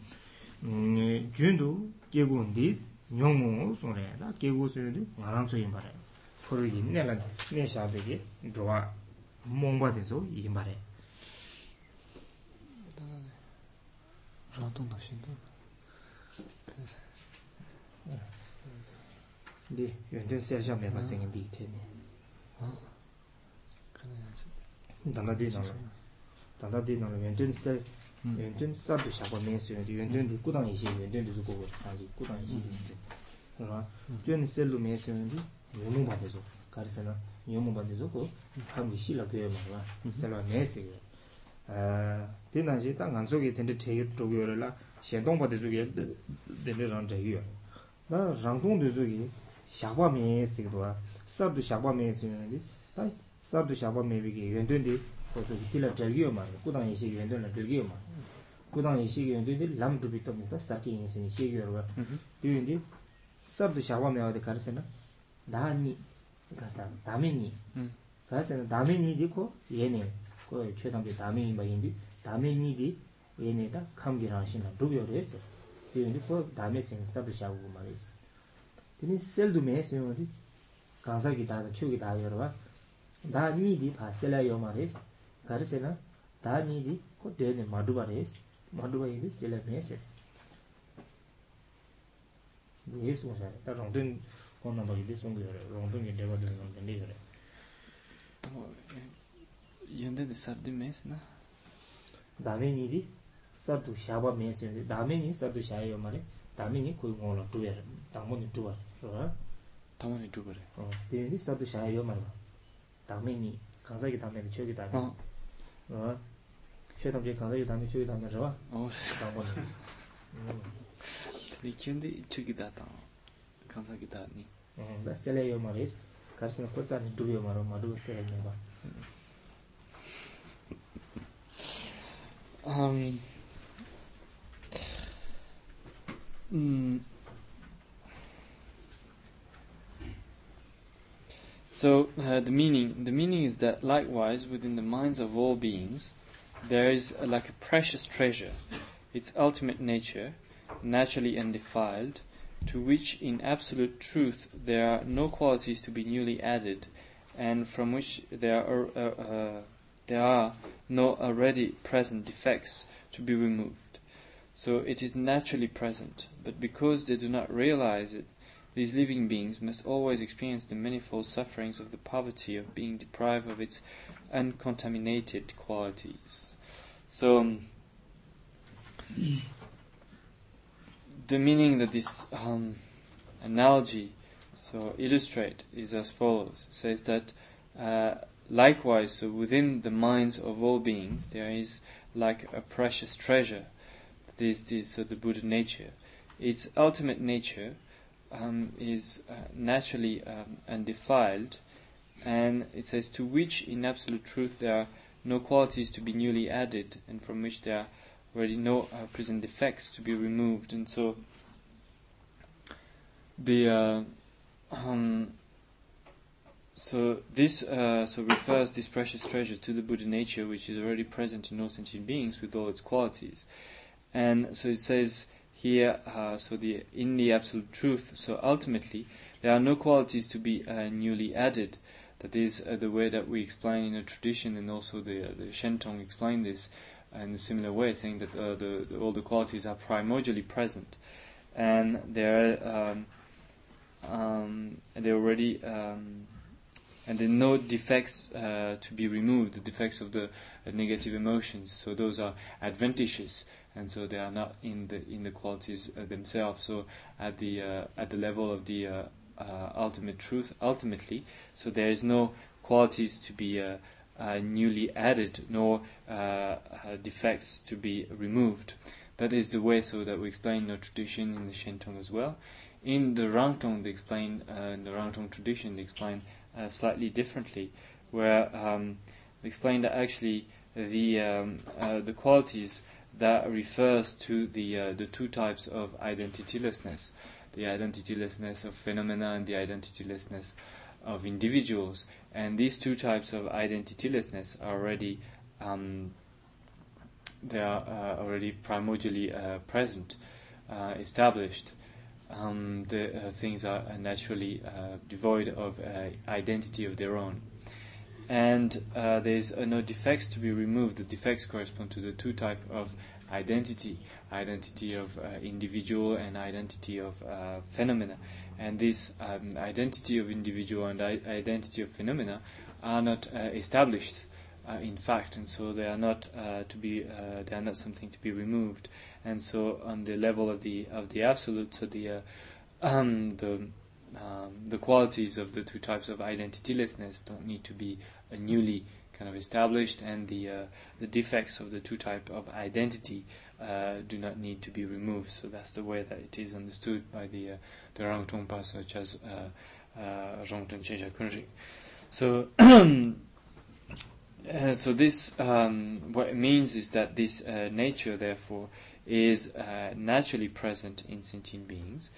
음 균도 깨고인데 뇽무 소래다 깨고 소리도 소리 말해 포르 있네라 네샤베기 도와 몽바데서 이 말해 라동도 신도 네 연전 세션 메모 생긴 어 dāndā 단다디는 nāng, dāndā dī nāng, yuán zhēn sā, yuán zhēn sā bī shā guā mē sū yuán dī, yuán zhēn dī gu dāng yī xī, yuán zhēn dī zhū gu gu rī sāng jī, gu dāng yī xī yuán zhēn, gu rā, zhēn sā lū mē yu yu sabdu shaba mewe ki yuwen tuen di koso ki tila dhagiyo ma ra, kudang yin shiki ma ra kudang yin shiki yuwen tuen di lam dhubi tom yuwa ta sarki yin shini shiki yuwa ra di mm-hmm. yuwen di sabdu shaba mewa mm. di karse na dha dā nī dī pā sēlā yō mā rēs gā rē sē nā dā nī dī kō tē nē mā rūpa rēs mā rūpa yī dī sēlā mē sē dī yī sōng sā tā rōng tūng kō nā bā yī dī kī rē rōng tūng kī dē bā tūng yōndē dī nā dā mē dā mē nī dā mē nī tā mō nī アルミに挟いてためる、어 최담제 うん。携帯に隠すよう어貯めて、どの 근데 に 다다 の 다니 음で、今度貯ぎだ 두요 挟いたに。봐 음. So uh, the meaning, the meaning is that likewise within the minds of all beings, there is a, uh, like a precious treasure, its ultimate nature, naturally undefiled, to which in absolute truth there are no qualities to be newly added, and from which there are uh, uh, there are no already present defects to be removed. So it is naturally present, but because they do not realize it, these living beings must always experience the manifold sufferings of the poverty of being deprived of its uncontaminated qualities. So, um, the meaning that this um, analogy so illustrate is as follows: it says that uh, likewise, so within the minds of all beings there is like a precious treasure. This is uh, so the Buddha nature. Its ultimate nature um, is uh, naturally um, undefiled, and it says, To which in absolute truth there are no qualities to be newly added, and from which there are already no uh, present defects to be removed. And so the uh, um, so this uh, so refers this precious treasure to the Buddha nature, which is already present in all sentient beings with all its qualities. And so it says here, uh, so the in the absolute truth. So ultimately, there are no qualities to be uh, newly added. That is uh, the way that we explain in the tradition, and also the uh, the Shentong explain this in a similar way, saying that uh, the, the, all the qualities are primordially present, and they are um, um, they already. Um, and then no defects uh, to be removed, the defects of the uh, negative emotions. So those are adventitious, and so they are not in the in the qualities uh, themselves. So at the uh, at the level of the ultimate truth, ultimately, so there is no qualities to be newly added, nor defects to be removed. That is the way so that we explain the tradition in the Shentong as well. In the Rangtong, they explain uh, in the Rangtong tradition, they explain uh, slightly differently, where um, they explain that actually the um, uh, the qualities that refers to the uh, the two types of identitylessness, the identitylessness of phenomena and the identitylessness of individuals, and these two types of identitylessness are already um, they are uh, already primordially uh, present, uh, established um, the uh, things are naturally uh, devoid of uh, identity of their own. And uh, there's uh, no defects to be removed. The defects correspond to the two type of identity, identity of individual and identity of phenomena. And this um, identity of individual and I- identity of phenomena are not established uh, in fact, and so they are not uh, to be uh, they are not something to be removed. And so on the level of the of the absolute, so the uh, um, the um, the qualities of the two types of identitylessness don't need to be uh, newly kind of established, and the uh, the defects of the two type of identity uh, do not need to be removed. So that's the way that it is understood by the uh, the Rang such as uh, uh, Rong kunji. So. Uh, so this, um, what it means is that this uh, nature, therefore, is uh, naturally present in sentient beings,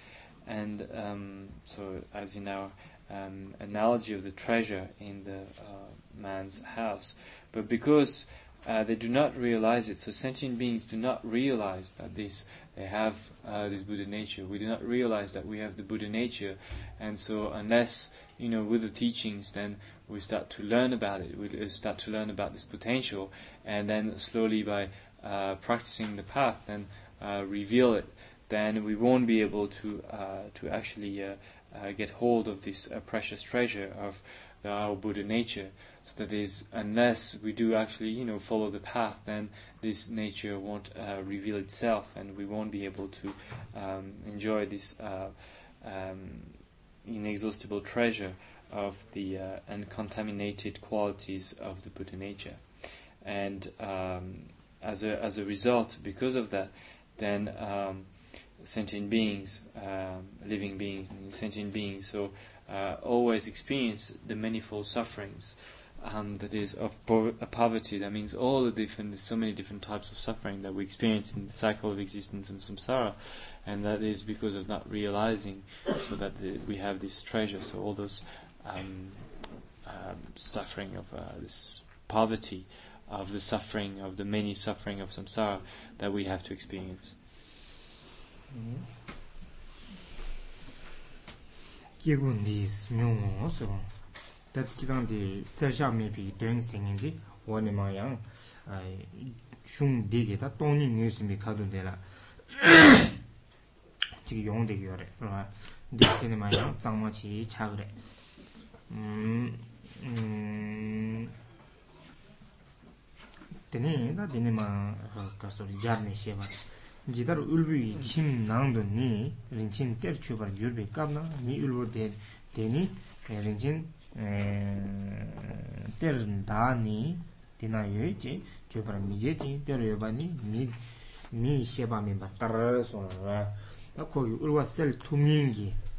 and um, so as in our um, analogy of the treasure in the uh, man's house, but because uh, they do not realize it, so sentient beings do not realize that this they have this Buddha nature. We do not realize that we have the Buddha nature, and so unless you know with the teachings, then we start to learn about it, we start to learn about this potential, and then slowly by uh, practicing the path, then uh, reveal it, then we won't be able to uh, to actually uh, uh, get hold of this precious treasure of our Buddha nature. So that is, unless we do actually, you know, follow the path, then this nature won't reveal itself, and we won't be able to um, enjoy this um, inexhaustible treasure of the uh, uncontaminated qualities of the Buddha nature. And um, as, a, as a result, because of that, then um, sentient beings, uh, living beings, sentient beings, so uh, always experience the manifold sufferings. Um, that is of po- uh, poverty. That means all the different, so many different types of suffering that we experience in the cycle of existence and samsara, and that is because of not realizing, so that the, we have this treasure. So all those um um, suffering of uh, this poverty of the suffering of the many suffering of samsara that we have to experience mm-hmm. ki gun dis myo mo so that ki dan de la yong tene da tene ma kaso jar ne sheba jidar ulbu yi chim nang 미 ni 데니 ter 에 bar jurbe kap na mi 미 de tene eh, rinchin eh, ter da ni tena mi ter mi sheba ba ulwa sel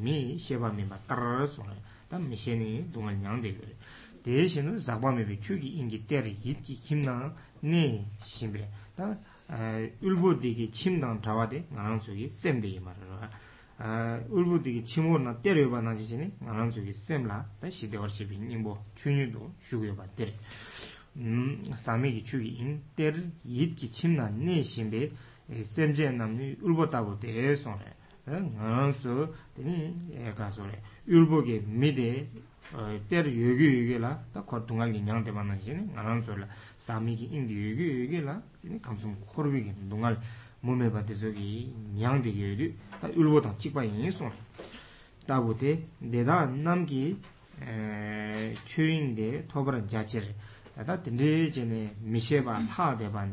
mii sheba mii ba tararar suongraya dan mii shenii dungal nyangde geyore deye shino zaqba mii bi chugi inki ter yitki kimnaa ne shimbe ulbo degi chim dang trawa de nga langsogi semde ge mara ulbo degi chim uorna ter yubana zijini nga langsogi semla shide war shibi nyingbo chunyu do sami gi chugi yitki ne namni ngā ngā sō tani ā kā sō rē yulbō kē mē dē tēr yōgē yōgē lā tā kōr tō ngā lī nyāng tē pā nā yōgē, ngā ngā sō rē lā sā mī kē yōgē yōgē lā kām sō mō kō rō tē kī tā sō rē. Tā bō tē nām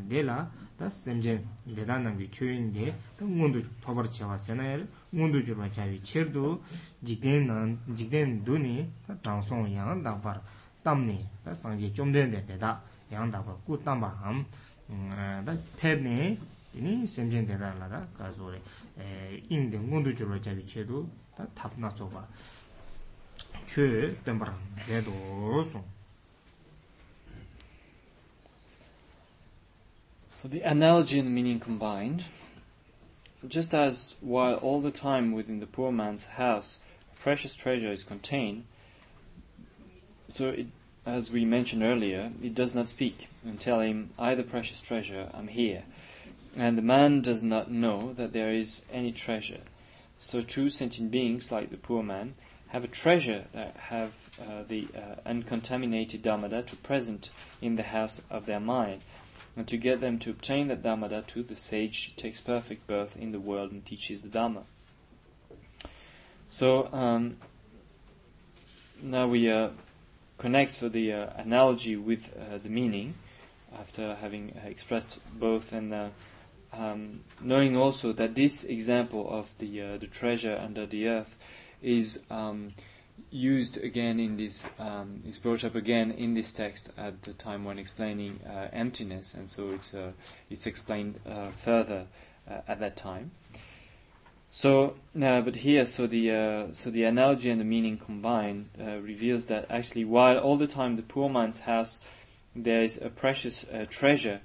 dē rē, tā 다 샘제 대단한 게 최인데 또 문도 토벌 제가 세나요 문도 주면 자위 체도 직대는 직대는 돈이 다 장송 양다 봐 담네 다 상제 좀 되는데 대다 양다 봐 꾸담 봐음다 태네 이니 샘제 대단하다 가서에 인데 문도 주면 자위 체도 다 답나 줘봐 최 덴바랑 제도송 the analogy and meaning combined. Just as while all the time within the poor man's house precious treasure is contained, so it, as we mentioned earlier, it does not speak and tell him, I, the precious treasure, am here. And the man does not know that there is any treasure. So true sentient beings, like the poor man, have a treasure that have uh, the uh, uncontaminated dharmadhatu present in the house of their mind, and to get them to obtain that Dhatu, the sage takes perfect birth in the world and teaches the Dhamma. So um, now we uh, connect so the uh, analogy with uh, the meaning after having uh, expressed both and uh, um, knowing also that this example of the uh, the treasure under the earth is um, used again in this um, is brought up again in this text at the time when explaining uh, emptiness, and so it's uh, it's explained uh, further uh, at that time. So, but here, so the uh, so the analogy and the meaning combined uh, reveals that actually, while all the time the poor man's house, there is a precious treasure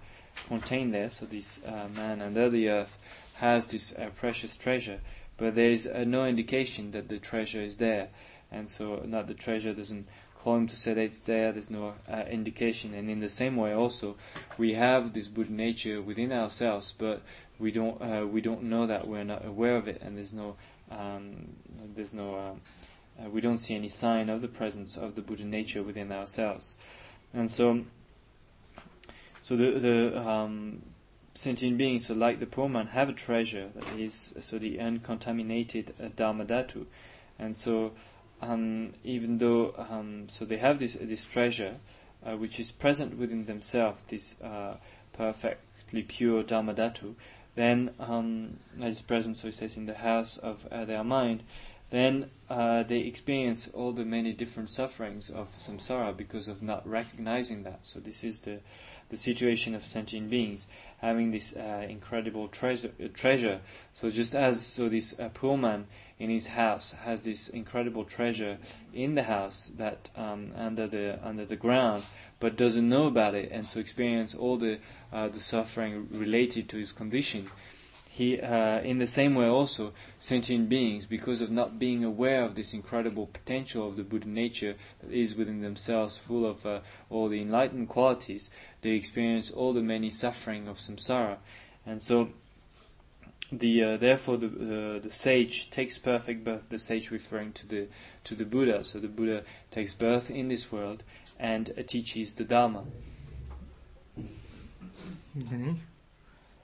contained there. So this man under the earth has this precious treasure, but there is no indication that the treasure is there and so not the treasure doesn't claim to say that it's there. There's no uh, indication, and in the same way also, we have this Buddha nature within ourselves, but we don't uh, we don't know that we're not aware of it, and there's no um, there's no um, uh, we don't see any sign of the presence of the Buddha nature within ourselves, and so so the the um, sentient beings, so like the poor man, have a treasure that is so the uncontaminated uh, dharma and so um, even though um, so they have this this treasure uh, which is present within themselves, this uh, perfectly pure dharmadhatu, then um, present, so it says, in the house of uh, their mind. Then uh, they experience all the many different sufferings of samsara because of not recognizing that. So this is the the situation of sentient beings, having this uh, incredible treasure, uh, treasure. So just as so, this uh, poor man in his house has this incredible treasure in the house that um, under the under the ground, but doesn't know about it, and so experience all the uh, the suffering related to his condition. He, uh, in the same way also, sentient beings, because of not being aware of this incredible potential of the Buddha nature that is within themselves, full of uh, all the enlightened qualities, they experience all the many suffering of samsara, and so the uh, therefore the uh, the sage takes perfect birth. The sage referring to the to the Buddha. So the Buddha takes birth in this world and uh, teaches the Dharma.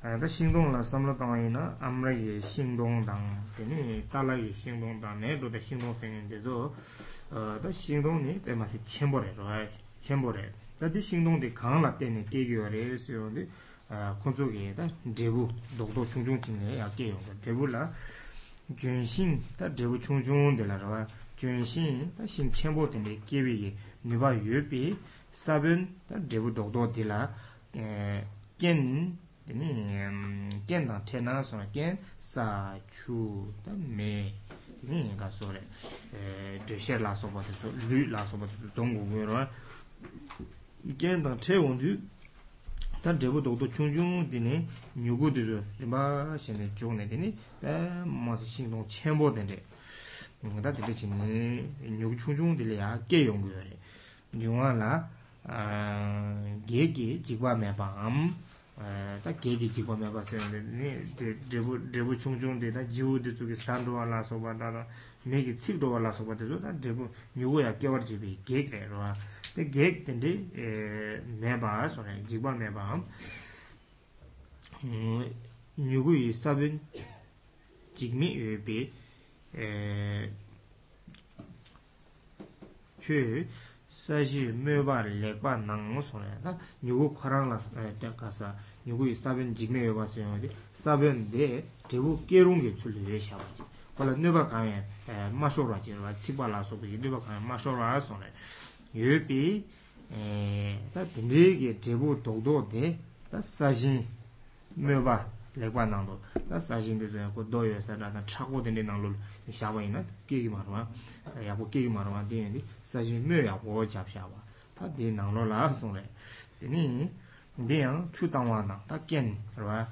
다 신동나 삼라 당이나 아무래 신동 당 괜히 따라 이 신동 당 내도 대 신동 어다 신동이 때마시 쳔보래 아이 쳔보래 다디 신동데 강라 때네 깨겨래 쓰요데 아 콘조게다 제부 독도 충중 중에 약게요 대불라 균신 다 제부 충중 데라로 균신 다 신쳔보 때네 깨비게 유비 사븐 다 제부 독도 에 겐, teni gen dang tena sona sa chu da me teni nga sore de sher la sopa te lu la sopa te so, zong rwa gen te wong du tan debu dogdo la me tā kēdī jīkwa mē bā sēyō nē, nē, dēbū chūng chūng dē, tā jīwū dē tsukī sān rūwa lā sō bā, tā rā, nē kī cīk rūwa lā sō bā dē tsukī, tā dēbū nyūgō yā kēwar jī bī, gēk rē rūwa, tā gēk tēndī mē bā mē bā, yī yu sāshī mēbā lēkbā nāngu sōne nā nyūgū khurāṅ lā sā kāsā nyūgū yī sābyān jīgmē yobā sō yōng dī sābyān dē dēbū kērūṅ gē chūli rē shā wā jī kōla nēbā kāmyā mā shō rā jī rā cīkbā lā sō kī nēbā kāmyā mā shō rā yō bī tōg dē tā sāshī lēkbā tā sāshī shaabayi naa keqi marwaa yabu keqi marwaa dii yandi saajin mua yabu ojab shaabwaa taa dii naanglo laa songlaay dii dii yaa chu tangwaa naa taa ken harwaa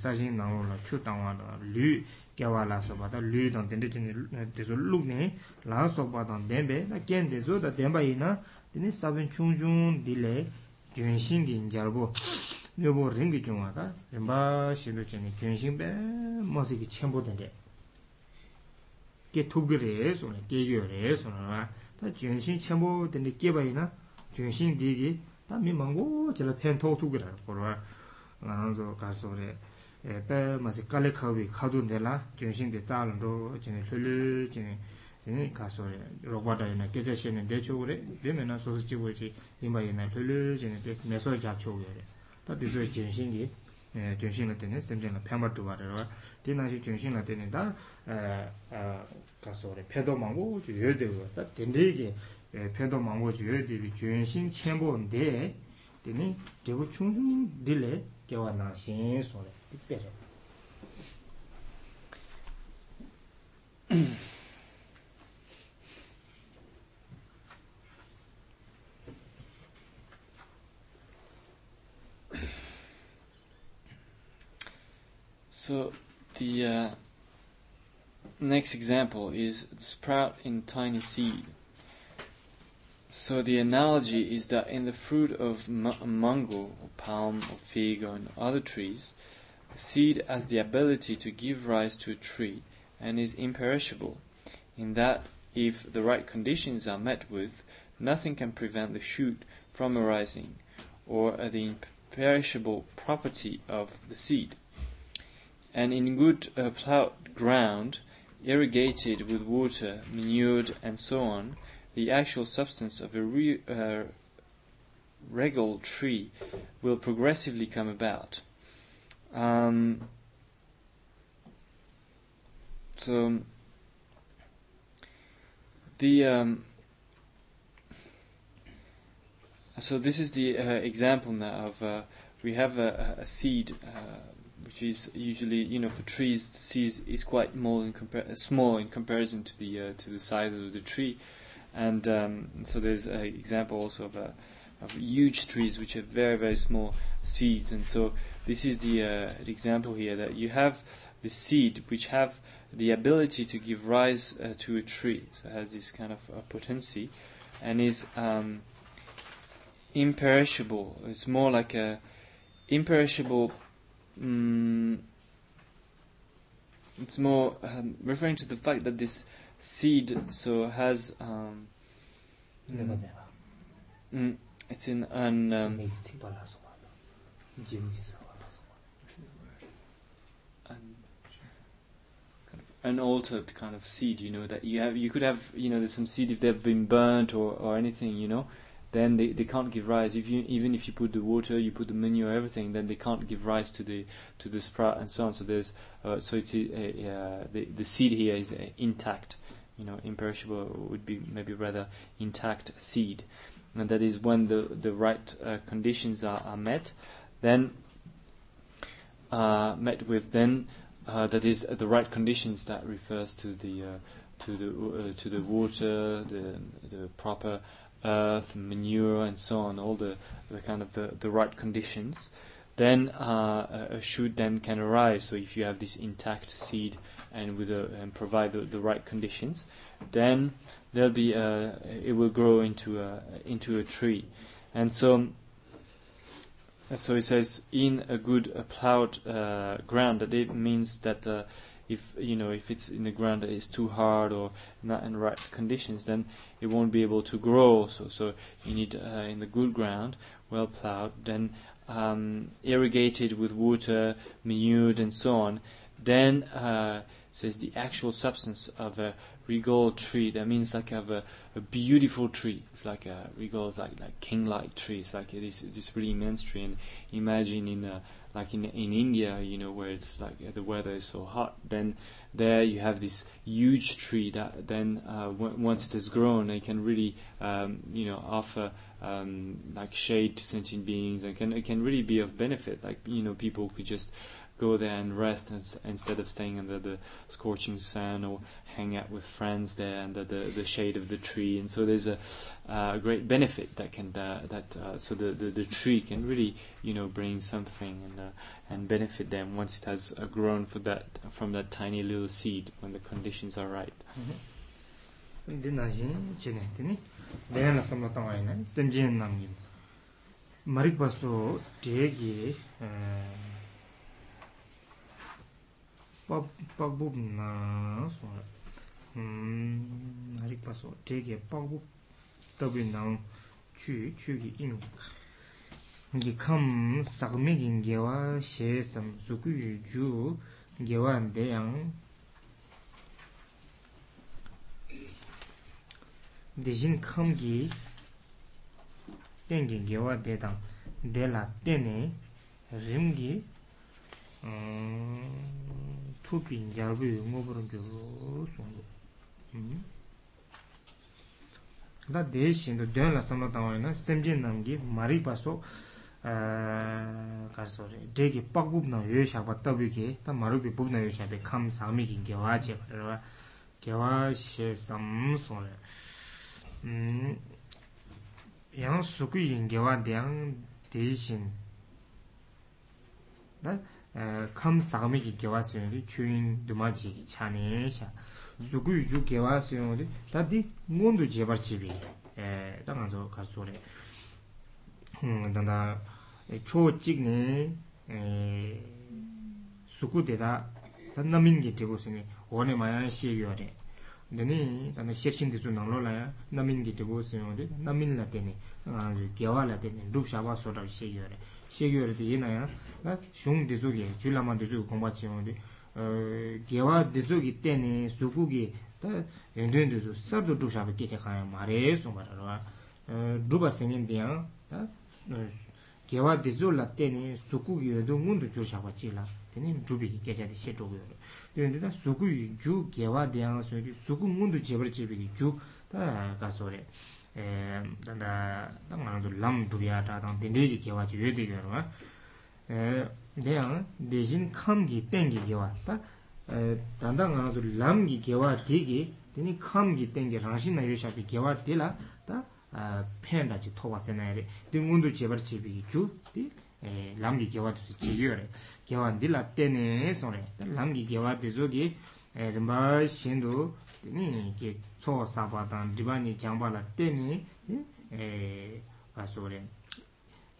saajin naanglo laa chu tangwaa daa lu kya waa laa sopaa taa lu dante dii dote dote dote dote lukni laa sopaa dante dente daa ken chung chung bo ringi taa rinbaa chani 게 토그레에 손에 개리어에 손은 다 정신 첨보 등의 개바이나 정신 디기 다 미망고 제가 팬토 투그레거든요. 그러면 나 가지고 가서 에배 맛이 깔리 खा위 खा준데라 정신데 자런도 진이 흘흘 이제 가서 로고다에나 개제신네 대초그레 되면은 소소찌고지 임바이나 흘르 이제 메소 잡초게라 다 대해서 정신게 zhōngshīn 정신을 tēnē sēm zhēn lā pēmā tūwā rēwa, tē nā shī zhōngshīn lā tēnē dā kā sō rē pēdō mānggō chū yō dewa, dā tē ndē kē pēdō mānggō 소래 특별해 dewa zhōngshīn So the uh, next example is sprout in tiny seed. So the analogy is that in the fruit of ma- mango or palm or fig or other trees, the seed has the ability to give rise to a tree and is imperishable, in that if the right conditions are met with, nothing can prevent the shoot from arising, or the imperishable property of the seed and in good uh, ploughed ground, irrigated with water, manured, and so on, the actual substance of a re- uh, regal tree will progressively come about. Um, so the um, so this is the uh, example now of uh, we have a, a seed. Uh, which is usually you know for trees the seed is quite small in, compar- uh, small in comparison to the uh, to the size of the tree, and um, so there's an example also of, of huge trees which have very very small seeds, and so this is the, uh, the example here that you have the seed which have the ability to give rise uh, to a tree, so it has this kind of uh, potency, and is um, imperishable. It's more like a imperishable Mm, it's more um, referring to the fact that this seed so has um, mm, mm, it's in an um, an altered kind of seed, you know, that you have, you could have, you know, there's some seed if they've been burnt or, or anything, you know, then they, they can't give rise. If you, even if you put the water, you put the manure, everything, then they can't give rise to the to the sprout and so on. So there's uh, so it's a, uh, a, uh, the the seed here is uh, intact. You know, imperishable would be maybe rather intact seed, and that is when the the right uh, conditions are, are met, then uh, met with then that is the right conditions that refers to the to the to the water, the the proper earth, manure, and so on, all the, the kind of the, the right conditions, then uh, a shoot then can arise. So if you have this intact seed and with a, and provide the, the right conditions, then there'll be a, uh, it will grow into a into a tree, and so. So he says, in a good plowed uh, ground. That it means that uh, if you know if it's in the ground that is too hard or not in right conditions, then it won't be able to grow. So so you need uh, in the good ground, well plowed, then um, irrigated with water, manured, and so on. Then uh, says the actual substance of a regal tree. That means like of a, a beautiful tree. It's like a regal, like like king-like tree. It's like this this really immense tree. And imagine in a like in in India, you know, where it's like the weather is so hot, then there you have this huge tree that then uh, w- once it has grown, it can really um, you know offer um, like shade to sentient beings and can it can really be of benefit. Like you know, people could just go there and rest instead of staying under the scorching sun or hang out with friends there under the, the shade of the tree. And so there's a, uh, great benefit that can uh, that uh, so the, the, the tree can really you know bring something and uh, and benefit them once it has uh, grown for that from that tiny little seed when the conditions are right. Mm-hmm. pabub naa suwa hmm arik pa suwa tege pabub tabi naa un chu chu gi inu gi kham sagme gi ngewa shee sam suku yu ju ngewa an dea di mūpīṋ gyārbī 응어버는 burangyō 송도 ta dēshīn tu dyōny āsámā tāwa inā sēmjīn naam gi marīpā sō kar sō rī dēgi pa gub na yō shāba tabi ki ta marīpī bub na yō shābi kham sāmi ki gīwā kham sāgami ki gyāwā sīyōng dī chūyīng dhūmā jī kī chāni xa sūgū yu 에 gyāwā sīyōng 음 단다 dī ngōn dū jebar chībī tā ngā dzō kā sō rī dā dā chō chīk nī sūgū dī dā dā nā mīn gī tī gu sī 나 슝디 조기 줄라만 디 조기 공바치 어 게와 디 조기 때네 수국이 다 엔딩디 조 서도 도샤베 끼케 가야 마레 소마라로 어 두바 생인디야 다 게와 디 조라 때네 수국이 에도 문도 조샤바치라 되네 두비 끼자디 시도고요 되는데 수국이 주 게와 대한 소리 수국 문도 제버지비 주다 가서레 에 단다 단나도 람두야다 단딘데기 개와지 되게 여러분 대양 대신 캄기 땡기게 왔다 단단 아주 람기 개와 되게 되니 캄기 땡게 라신나 요샤비 개와 되라 다 팬다지 토와세나리 등군도 제버치비 주디 에 람기 개와도 지여레 개완 딜라 때네 소레 람기 개와 되조기 에 림바 신도 되니 이게 초사바단 디바니 장발라 때네 에 가소레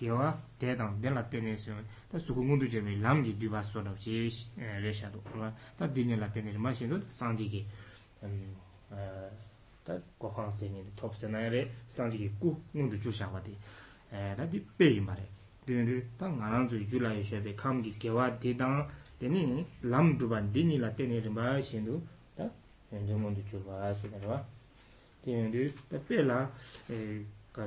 kiawa tētāng tēnlā tēnē sō tā sūku ngūntū chē mē lāṃ kī dhūpa sō rāb chē rē shā tō tā tēnē lā tēnē rī mā shē tō tā sāngjī kī tā kōkhāng sē mē tōp sē nā yā rē sāngjī kī kū ngūntū chū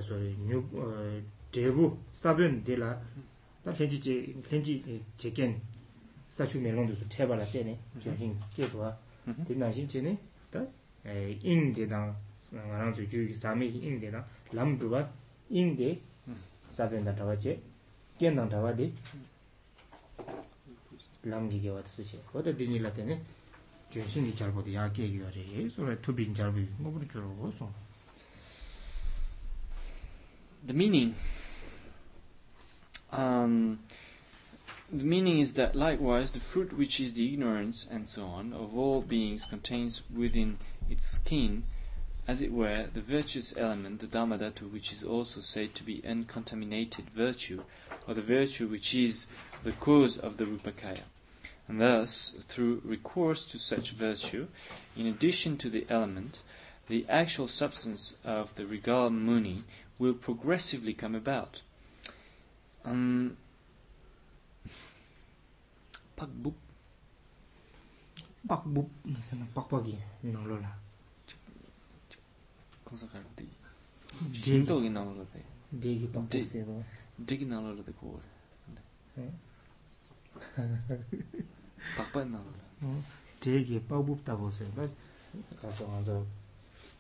shā wā 제부 사변 데라 다 땡지 제 땡지 제겐 사추 메롱도스 테바라 때네 저힌 계도아 된나 신체네 다 인데다 나랑 주주 사미 인데다 람두바 인데 사변 나타와제 겐 나타와데 람기게 와트스체 보다 디닐라 때네 전신이 잘 보도 약해 기어래. 투빈 잘 보이. 뭐 그러고서. The meaning. Um, the meaning is that likewise the fruit which is the ignorance and so on of all beings contains within its skin, as it were, the virtuous element, the dharmadhatu, which is also said to be uncontaminated virtue, or the virtue which is the cause of the rupakaya. And thus, through recourse to such virtue, in addition to the element, the actual substance of the regal muni will progressively come about. 음 박북 박북 무슨 박박이 이놈들아 콘서트 진도 이놈들아 대기 방송세고 대기 나로라도 고 네. 박박 나로라. 응. 대기 빠부다고 생각. 가서 앉아.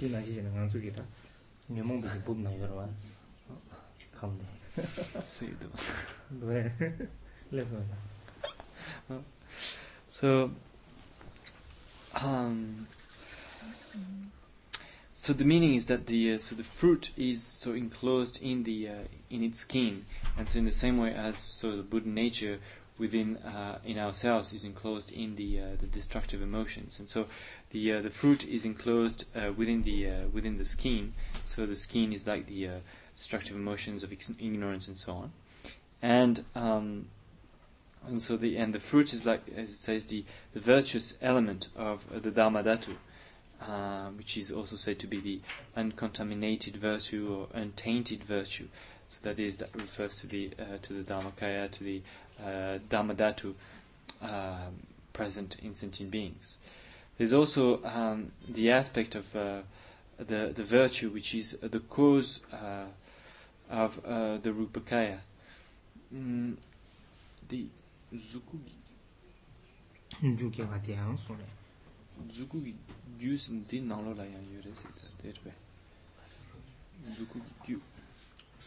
so um so the meaning is that the uh, so the fruit is so enclosed in the uh, in its skin, and so in the same way as so the Buddha nature within uh, in ourselves is enclosed in the uh, the destructive emotions, and so the uh, the fruit is enclosed uh, within the uh, within the skin. So the skin is like the uh, destructive emotions of ignorance and so on, and um, and so the and the fruit is like as it says the the virtuous element of uh, the dharma dhatu, uh, which is also said to be the uncontaminated virtue or untainted virtue. So that is that refers to the to the dharmakaya to the uh, dharma dhatu um, present in sentient beings. there's also um the aspect of uh, the the virtue which is uh, the cause uh of uh, the rupakaya mm, the zukugi zukugi what is it so zukugi gyus din na lo la yan yure se da der ba zukugi gyu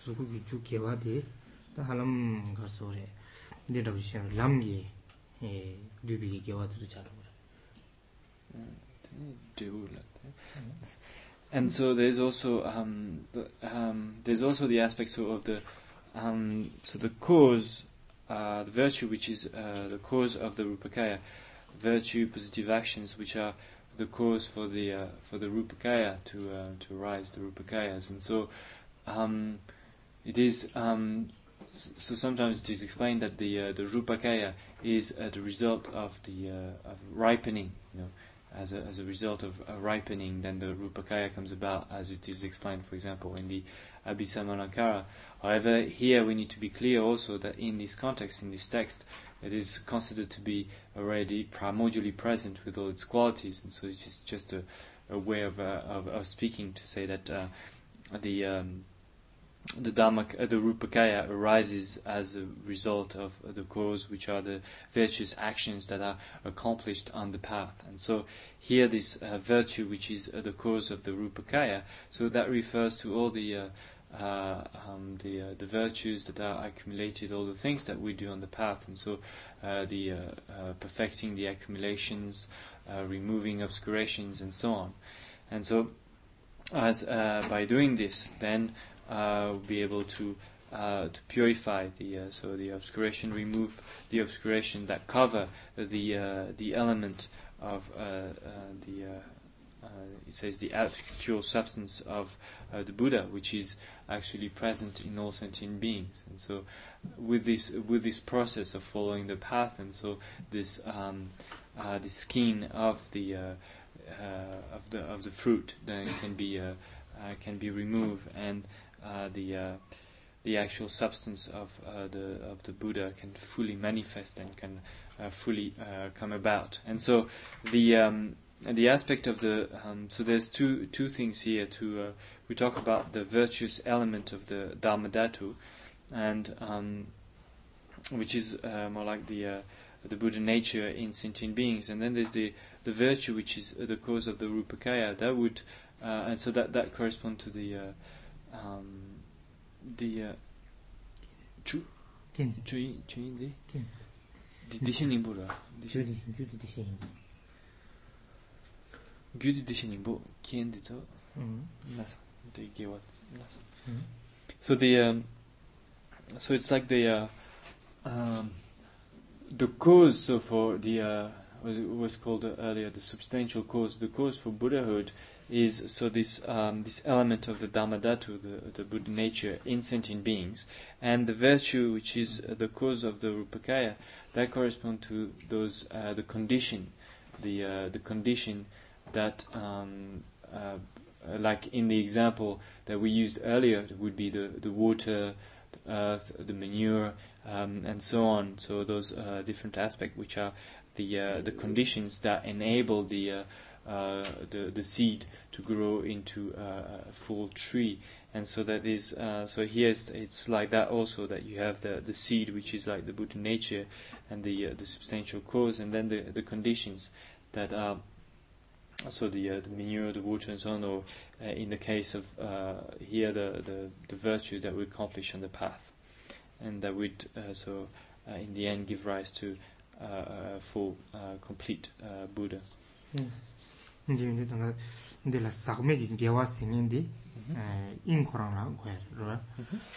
zukugi chu ke wa de ta halam ghar so re de da bi sha lam gi e dubi ge wa tu Mm-hmm. And so there's also um, the, um, there's also the aspect so of the um, so the cause, uh, the virtue which is uh, the cause of the rupakaya, virtue positive actions which are the cause for the uh, for the rupakaya to uh, to arise the rupakayas, and so um, it is. Um, so sometimes it is explained that the uh, the rupakaya is uh, the result of the of ripening, you know, as a, as a result of a ripening, then the rupakaya comes about, as it is explained, for example, in the Abhisamayalankara. However, here we need to be clear also that in this context, in this text, it is considered to be already primordially present with all its qualities, and so it's just a, a way of, uh, of, of speaking to say that uh, the um, the Dhamma, uh, the Rupakaya arises as a result of the cause, which are the virtuous actions that are accomplished on the path. And so here, this uh, virtue, which is uh, the cause of the Rupakaya, so that refers to all the uh, uh, um, the the virtues that are accumulated, all the things that we do on the path, and so the perfecting the accumulations, removing obscurations, and so on. And so, as by doing this, then uh, be able to uh, to purify the uh, so the obscuration, remove the obscuration that cover the uh, the element of uh, uh, the uh, it says the actual substance of the Buddha, which is actually present in all sentient beings. And so, with this with this process of following the path, and so this um, skin of the of the of the fruit then can be can be removed and uh, the uh, the actual substance of uh, the of the Buddha can fully manifest and can fully come about. And so the um, the aspect of the um, so there's two two things here. To we talk about the virtuous element of the Dharmadhatu, and um, which is more like the the Buddha nature in sentient beings, and then there's the the virtue which is the cause of the rupakaya. That would uh, and so that that corresponds to the uh, um, the uh, 주긴 주인 주인데 긴 디디신이 뭐라 주디 주디 디신 규디 디신이 뭐 긴데서 음 나서 되게 왔 나서 so the um, so it's like the uh, um, the cause for the uh, was was called earlier the substantial cause the cause for buddhahood is so this um, this element of the dharmadhatu, the, the Buddha nature in sentient beings, and the virtue which is uh, the cause of the rupakaya, that correspond to those uh, the condition, the uh, the condition that um, uh, like in the example that we used earlier would be the the water, the earth, the manure, um, and so on. So those uh, different aspects which are the uh, the conditions that enable the uh, the, the seed to grow into a, full tree. And so that is, uh, so here it's, it's, like that also, that you have the, the seed, which is like the Buddha nature and the, uh, the substantial cause, and then the, the conditions that are so the, uh, the manure, the water, and so on, or uh, in the case of uh, here, the, the, the virtues that we accomplish on the path, and that would uh, so uh, in the end give rise to a full, complete Buddha. Hmm. ndimindu tanda ndila sakme ki gewa singindi in korang la 되게 rura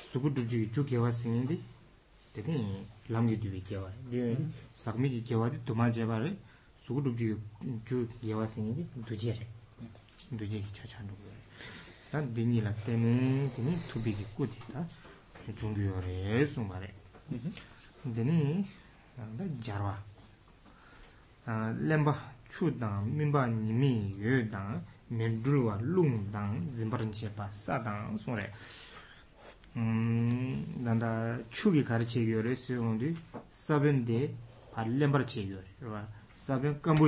suku dhubji ki chu gewa singindi dede lamgi dhubi gewa sakme ki gewa di tuma jeba re suku dhubji ki chu chū dāng mīmbā 멘드루와 룽당 yu 사당 mēndru 음 lūng 추기 zimbārchē pā sā dāng sōng rē dāndā chū kī kārachē yu yu rē sē gōng dī sā bēn dē pā lēmbārchē yu yu rē kāmbu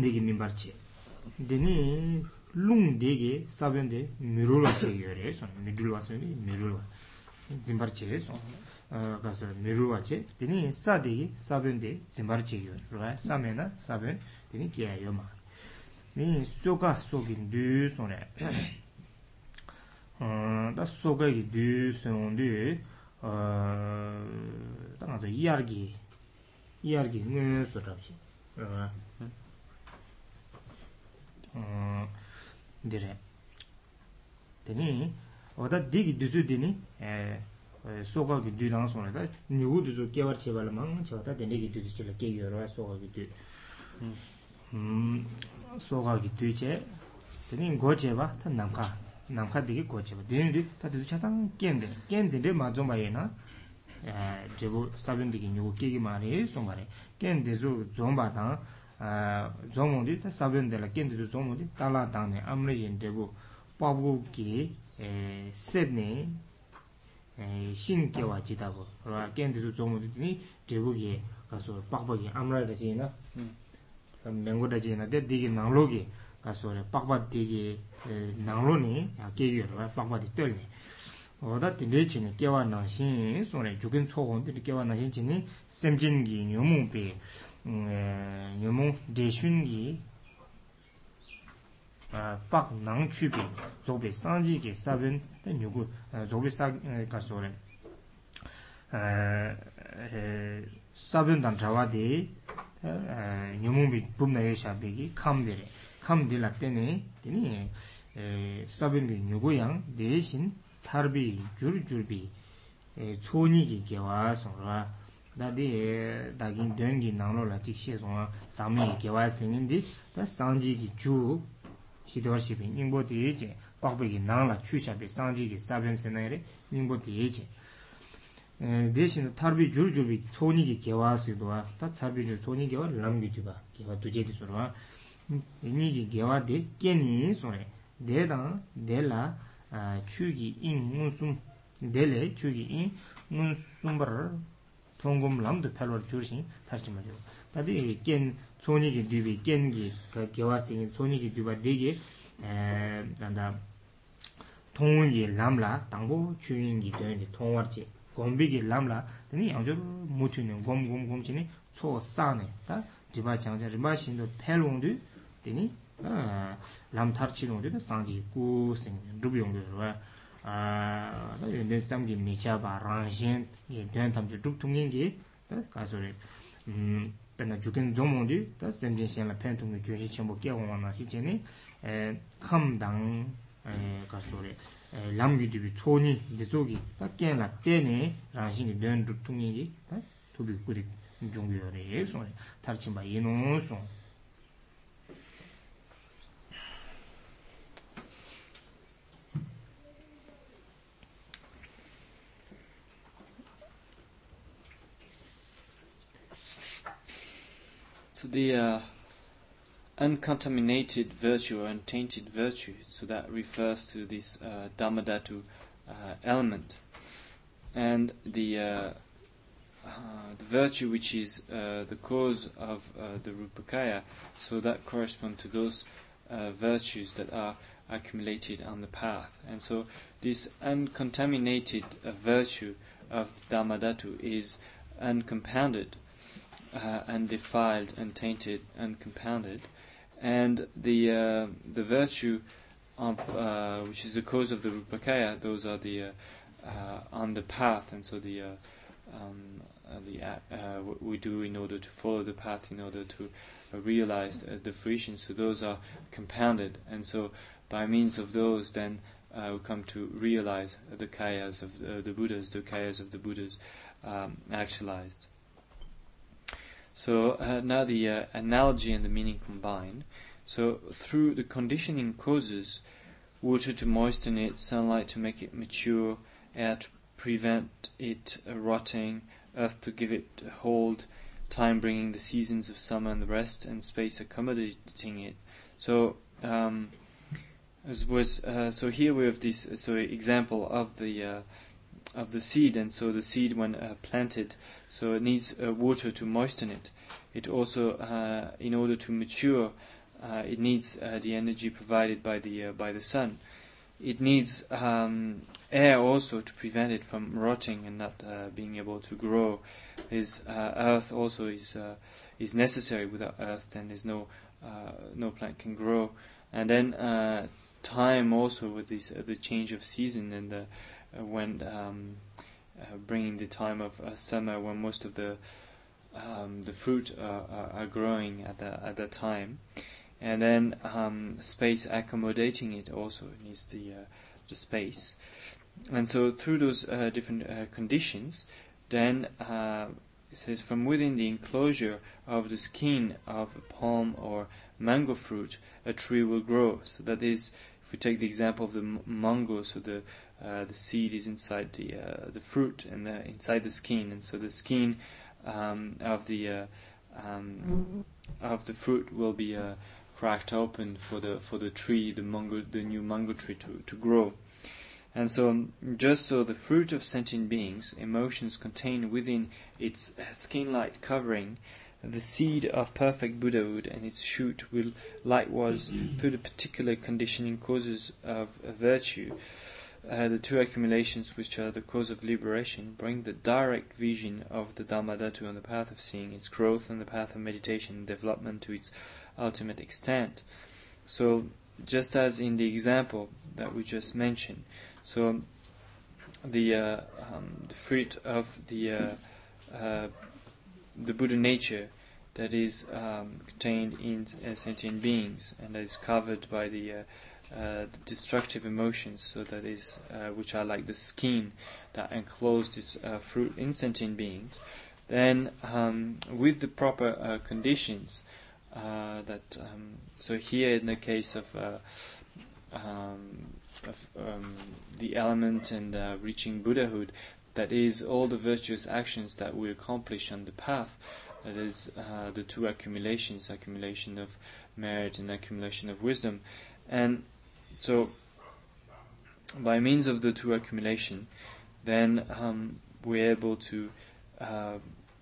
lēmbā chā dē lung dege sabion de mirulwa chee yo re son mirulwa son de mirulwa zimbar chee son kasa mirulwa chee teni sa dege sabion de zimbar chee yo re sa me na sabion kia iargi iargi dhiri 데니 오다 디기 dhizu dhini ee soka ghi dhui dhanga songa dha nyugu dhizu ghevar cheba lamang cheba ta dhini dhigi dhizu chila kegi yorwa soka ghi dhui hmm soka ghi dhui che dhini go cheba ta namka namka dhigi go cheba dhini dhiv ta dhizu chasang ken ken ma ye na songa ken zhōngmōngdī tā sābyōndēlā kēntēzhū zhōngmōngdī tālā tāngnē āmrē kēn 에 pāgbō kī sēdnē shīn kēwā jitāgō, kēntēzhū zhōngmōngdī tīni tēgū kē kā sō pāgbā kī āmrē dā jīna mēnggō dā jīna dē dē kī nānglō kē kā sō rē pāgbā dē kī nyamu deshun gi pak nang chubi zobe sanji ki sabin nyugu zobe kaso re sabin dan trawa de nyamu bi bumna ye shabi gi kam de re kam de lak teni teni 다디 다긴 dēngi nānglō lā jīg xie sōng sāmi yī gyāwā sēngiñ dī dā sāngjī gī chū shidwar shibī nīngbō dī yī jī bākbī gī nānglā chū shabī sāngjī gī sābiñ sēnā yī rī nīngbō dī yī jī dē shīn tārbī jūr jūr bī tsōni gī gyāwā sīdwa dā jūr tsōni dī dē dāng chū 동금 람도 팔로 주신 다시 말이에요. 다디 겐 소니기 뒤비 겐기 그 개화생이 소니기 뒤바 되게 에 단다 동은이 람라 당고 주인기 되는데 동화지 곰비기 람라 되니 아주 못이는 곰곰곰치니 초 싸네 다 디바 장자 리마신도 팔롱도 되니 아 람타르치는 우리가 상지 고생 루비옹도 아 나이 내 상지 미차바 라젠트 예 tam chuk dhuk tung nyingi ka suri pen na chuk 다 dzong mongdi sem jen shen la pen tung ngu gyun shi chenpo kia kongwa na shi cheni kham dang ka suri lam gyu dhubi choni dhizo gi ken la teni tar So the uh, uncontaminated virtue or untainted virtue. So that refers to this uh, Dharmadhatu uh, element. And the, uh, uh the virtue which is uh, the cause of uh, the Rupakaya, so that corresponds to those virtues that are accumulated on the path. And so this uncontaminated virtue of the Dharmadhatu is uncompounded uh, and defiled and tainted and compounded, and the uh, the virtue of uh, which is the cause of the rupakaya. Those are the uh, uh, on the path, and so the uh, um, the what we do in order to follow the path, in order to realize the fruition. So those are compounded, and so by means of those, then uh, we come to realize the kayas of the, the Buddhas, the kayas of the Buddhas um, actualized. So uh, now the uh, analogy and the meaning combine. So through the conditioning causes, water to moisten it, sunlight to make it mature, air to prevent it uh, rotting, earth to give it hold, time bringing the seasons of summer and the rest, and space accommodating it. So um, as was uh, so here we have this uh, so example of the uh, of the seed, and so the seed when uh, planted, so it needs uh, water to moisten it. It also, uh, in order to mature, uh, it needs uh, the energy provided by the uh, by the sun. It needs um, air also to prevent it from rotting and not being able to grow. Is earth also is is necessary? Without earth, then there's no no plant can grow. And then time also with this, the change of season and the when um, uh, bringing the time of uh, summer when most of the um, the fruit are, are, growing at the at the time, and then um, space accommodating it also needs the uh, the space, and so through those different conditions, then it says from within the enclosure of the skin of a palm or mango fruit, a tree will grow. So that is, if we take the example of the mango, so the uh, the seed is inside the uh, the fruit and the, inside the skin, and so the skin um, of the uh, um, of the fruit will be uh, cracked open for the for the tree, the mango, the new mango tree to, to grow. And so, um, just so the fruit of sentient beings, emotions contained within its skin-like covering, the seed of perfect Buddhahood and its shoot will likewise, through the particular conditioning causes of virtue, uh, the two accumulations which are the cause of liberation bring the direct vision of the Dhatu on the path of seeing, its growth on the path of meditation and development to its ultimate extent. So, just as in the example that we just mentioned, so the, uh, um, the fruit of the, uh, uh the Buddha nature that is um, contained in sentient beings and is covered by the uh, uh, destructive emotions, so that is, uh, which are like the skin that encloses this uh, fruit insentient beings, then um, with the proper uh, conditions, uh, that um, so here in the case of, uh, um, of um, the element and reaching Buddhahood, that is all the virtuous actions that we accomplish on the path. That is the two accumulations: accumulation of merit and accumulation of wisdom. And so, by means of the two accumulation, then um, we're able to uh,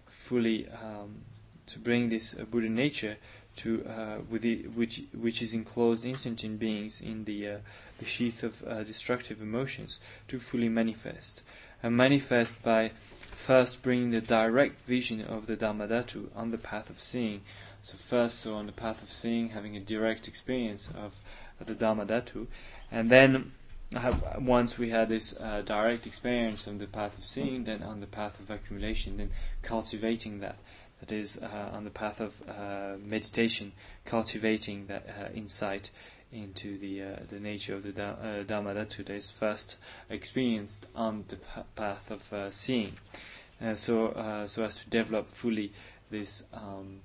fully um, to bring this uh, Buddha nature to uh, which which is enclosed in sentient beings in the uh, the sheath of uh, destructive emotions to fully manifest and manifest by first bringing the direct vision of the Dharmadhatu on the path of seeing. So first, so on the path of seeing, having a direct experience of the Dharmadhatu. And then have, once we had this uh, direct experience on the path of seeing, then on the path of accumulation, then cultivating that. That is uh, on the path of uh, meditation, cultivating that uh, insight into the uh, the nature of the da- uh, that is first experienced on the p- path of uh, seeing, so so as to develop fully this um,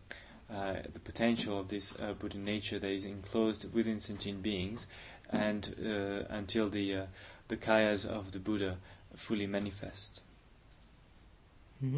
uh, the potential of this uh, Buddha nature that is enclosed within sentient beings, and uh, until the uh, the kayas of the Buddha fully manifest. Mm-hmm.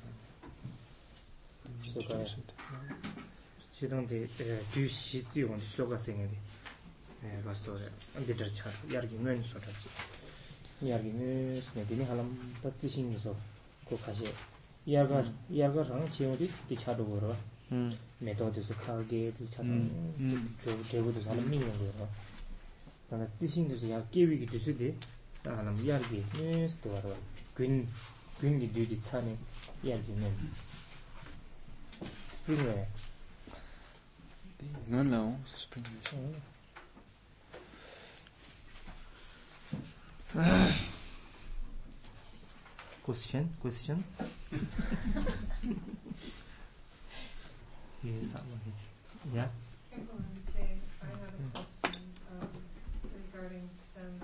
ཁྱི དང དེ དུས ཤི ཚི ཡོང དུ ཤོག ཁ Springwell. Non la Ah. Question, question. yes, yeah. I have a question um, regarding stems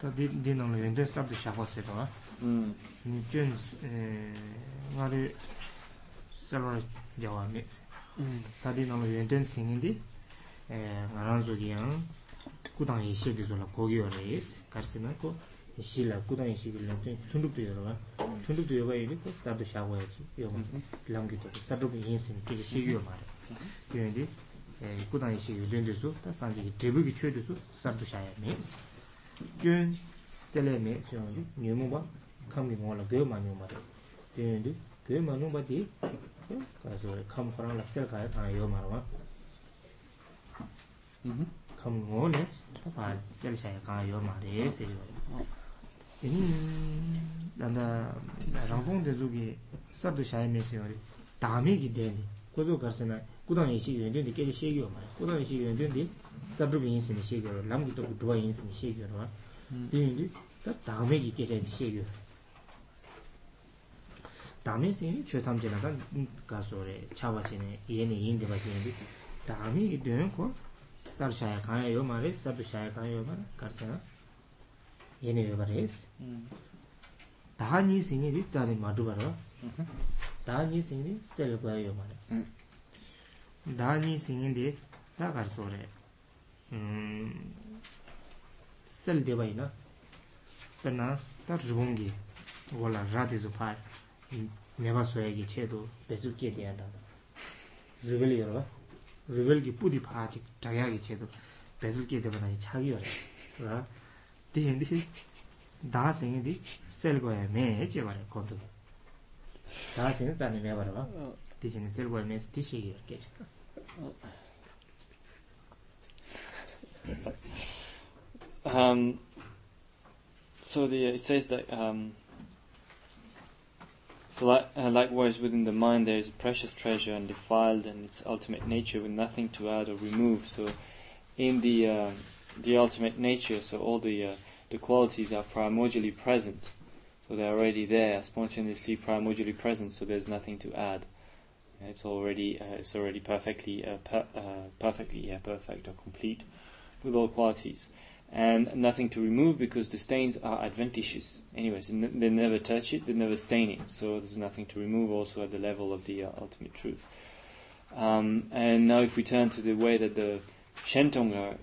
tā dī dī nāng lō yuñ dē sāp dī shākwa sē tōngā nī chūn ngā rī sāla rā yawā mē sē tā dī nāng lō yuñ dē la kōgī wā rā la gyun sele me suyang di nyo mung pa kham ki ngon la gyo ma nyo ma de gyun di gyo ma nyo pa di ka su re kham khurang la sel ka ya tanga yo ma rwa mm-hmm. kham ngon le pa sel sha ya kanga yo ma re se yo oh. din zu me ki kar yo ma sabrubi yinsi ni shee gyorwa, lamgi tobu dhuwa yinsi ni shee gyorwa, hmm. dhiyindi ta dhame gi kechay di shee gyorwa. Dhame si yin chwe tam jina ka gaso re, chawa chene, yene yindi ba jindi, dhame yi ko sar shaya kanya yo ma re, sabri hmm. di mm-hmm. di mm. di ta sel deba ina tena ta rubungi wala rati zu pa neba soya ki che do bezu kye diya da rubel yor ba rubel ki pudi pa ki chaya ki che do bezu um, so the it says that um, so li- uh, likewise within the mind there is a precious treasure and defiled and its ultimate nature with nothing to add or remove. So in the uh, the ultimate nature, so all the uh, the qualities are primordially present. So they're already there, spontaneously, primordially present. So there's nothing to add. It's already uh, it's already perfectly uh, per, uh, perfectly yeah, perfect or complete with all qualities, and nothing to remove because the stains are adventitious. Anyways, they never touch it, they never stain it, so there's nothing to remove also at the level of the uh, ultimate truth. Um, and now, if we turn to the way that the Shentong, uh,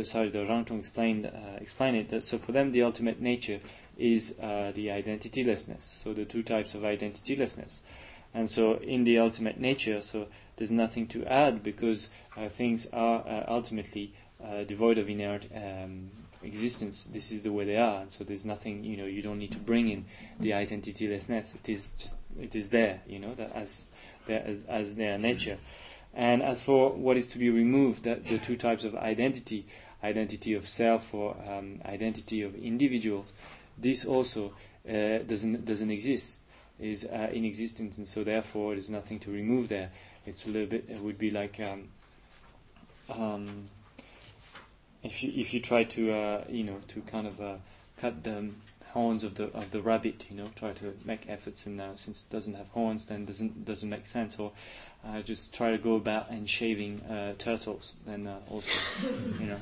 uh sorry, the Rangtong explained uh, it. That, so for them, the ultimate nature is uh, the identitylessness. So the two types of identitylessness, and so in the ultimate nature, so there's nothing to add because uh, things are uh, ultimately uh, devoid of inherent um, existence. This is the way they are, and so there's nothing. You know, you don't need to bring in the identitylessness. It is just it is there. You know, that as as, as their nature. And as for what is to be removed, that the two types of identity, identity of self or um, identity of individual, this also uh, doesn't doesn't exist, is uh, in existence, and so therefore there's nothing to remove there. It's a little bit. It would be like um, um, if you if you try to uh, you know to kind of uh, cut the horns of the of the rabbit, you know, try to make efforts and uh, since it doesn't have horns, then doesn't doesn't make sense. Or uh, just try to go about and shaving uh, turtles, then uh, also you know,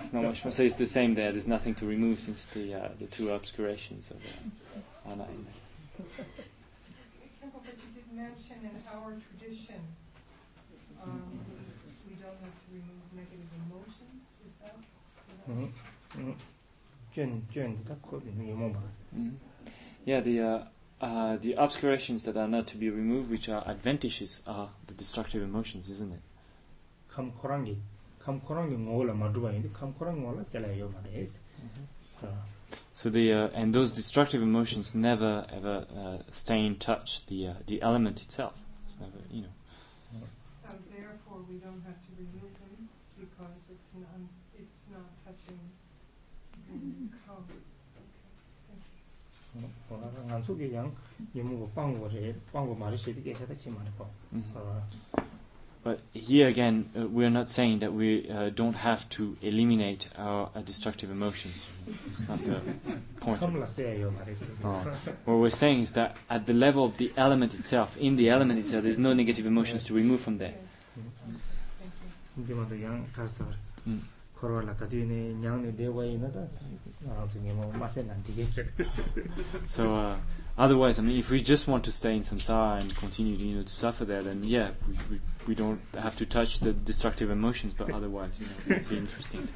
it's not much. More. So it's the same there. There's nothing to remove since the the two obscurations are, are not in there. I you did mention in our tradition yeah, the uh, uh, the obscurations that are not to be removed, which are adventitious, are the destructive emotions, isn't it? So the uh, and those destructive emotions never ever uh, stay in touch the uh, the element itself. It's never you know. So therefore, we don't have to remove them because it's an have been But here again, uh, we are not saying that we uh, don't have to eliminate our uh, destructive emotions. It's not the point. oh. What we're saying is that at the level of the element itself, in the element itself, there's no negative emotions to remove from there. Mm korwa la kati nyang ni dewa ina da mo nanti ge so uh, otherwise I mean if we just want to stay in samsara and continue you know, to suffer there then yeah we, we, we don't have to touch the destructive emotions but otherwise you know it would be interesting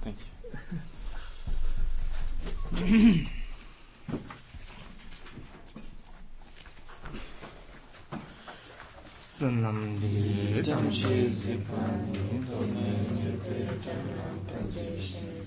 thank you Sanamdi. Tam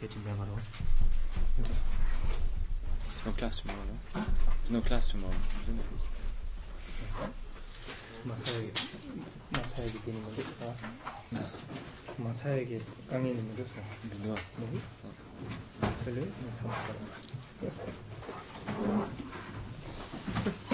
getting better. No class tomorrow. No? There's no class tomorrow. Isn't it? Masaya'ya gidelim mi? Masaya'ya gidelim mi? Masaya'ya gidelim mi? Masaya'ya gidelim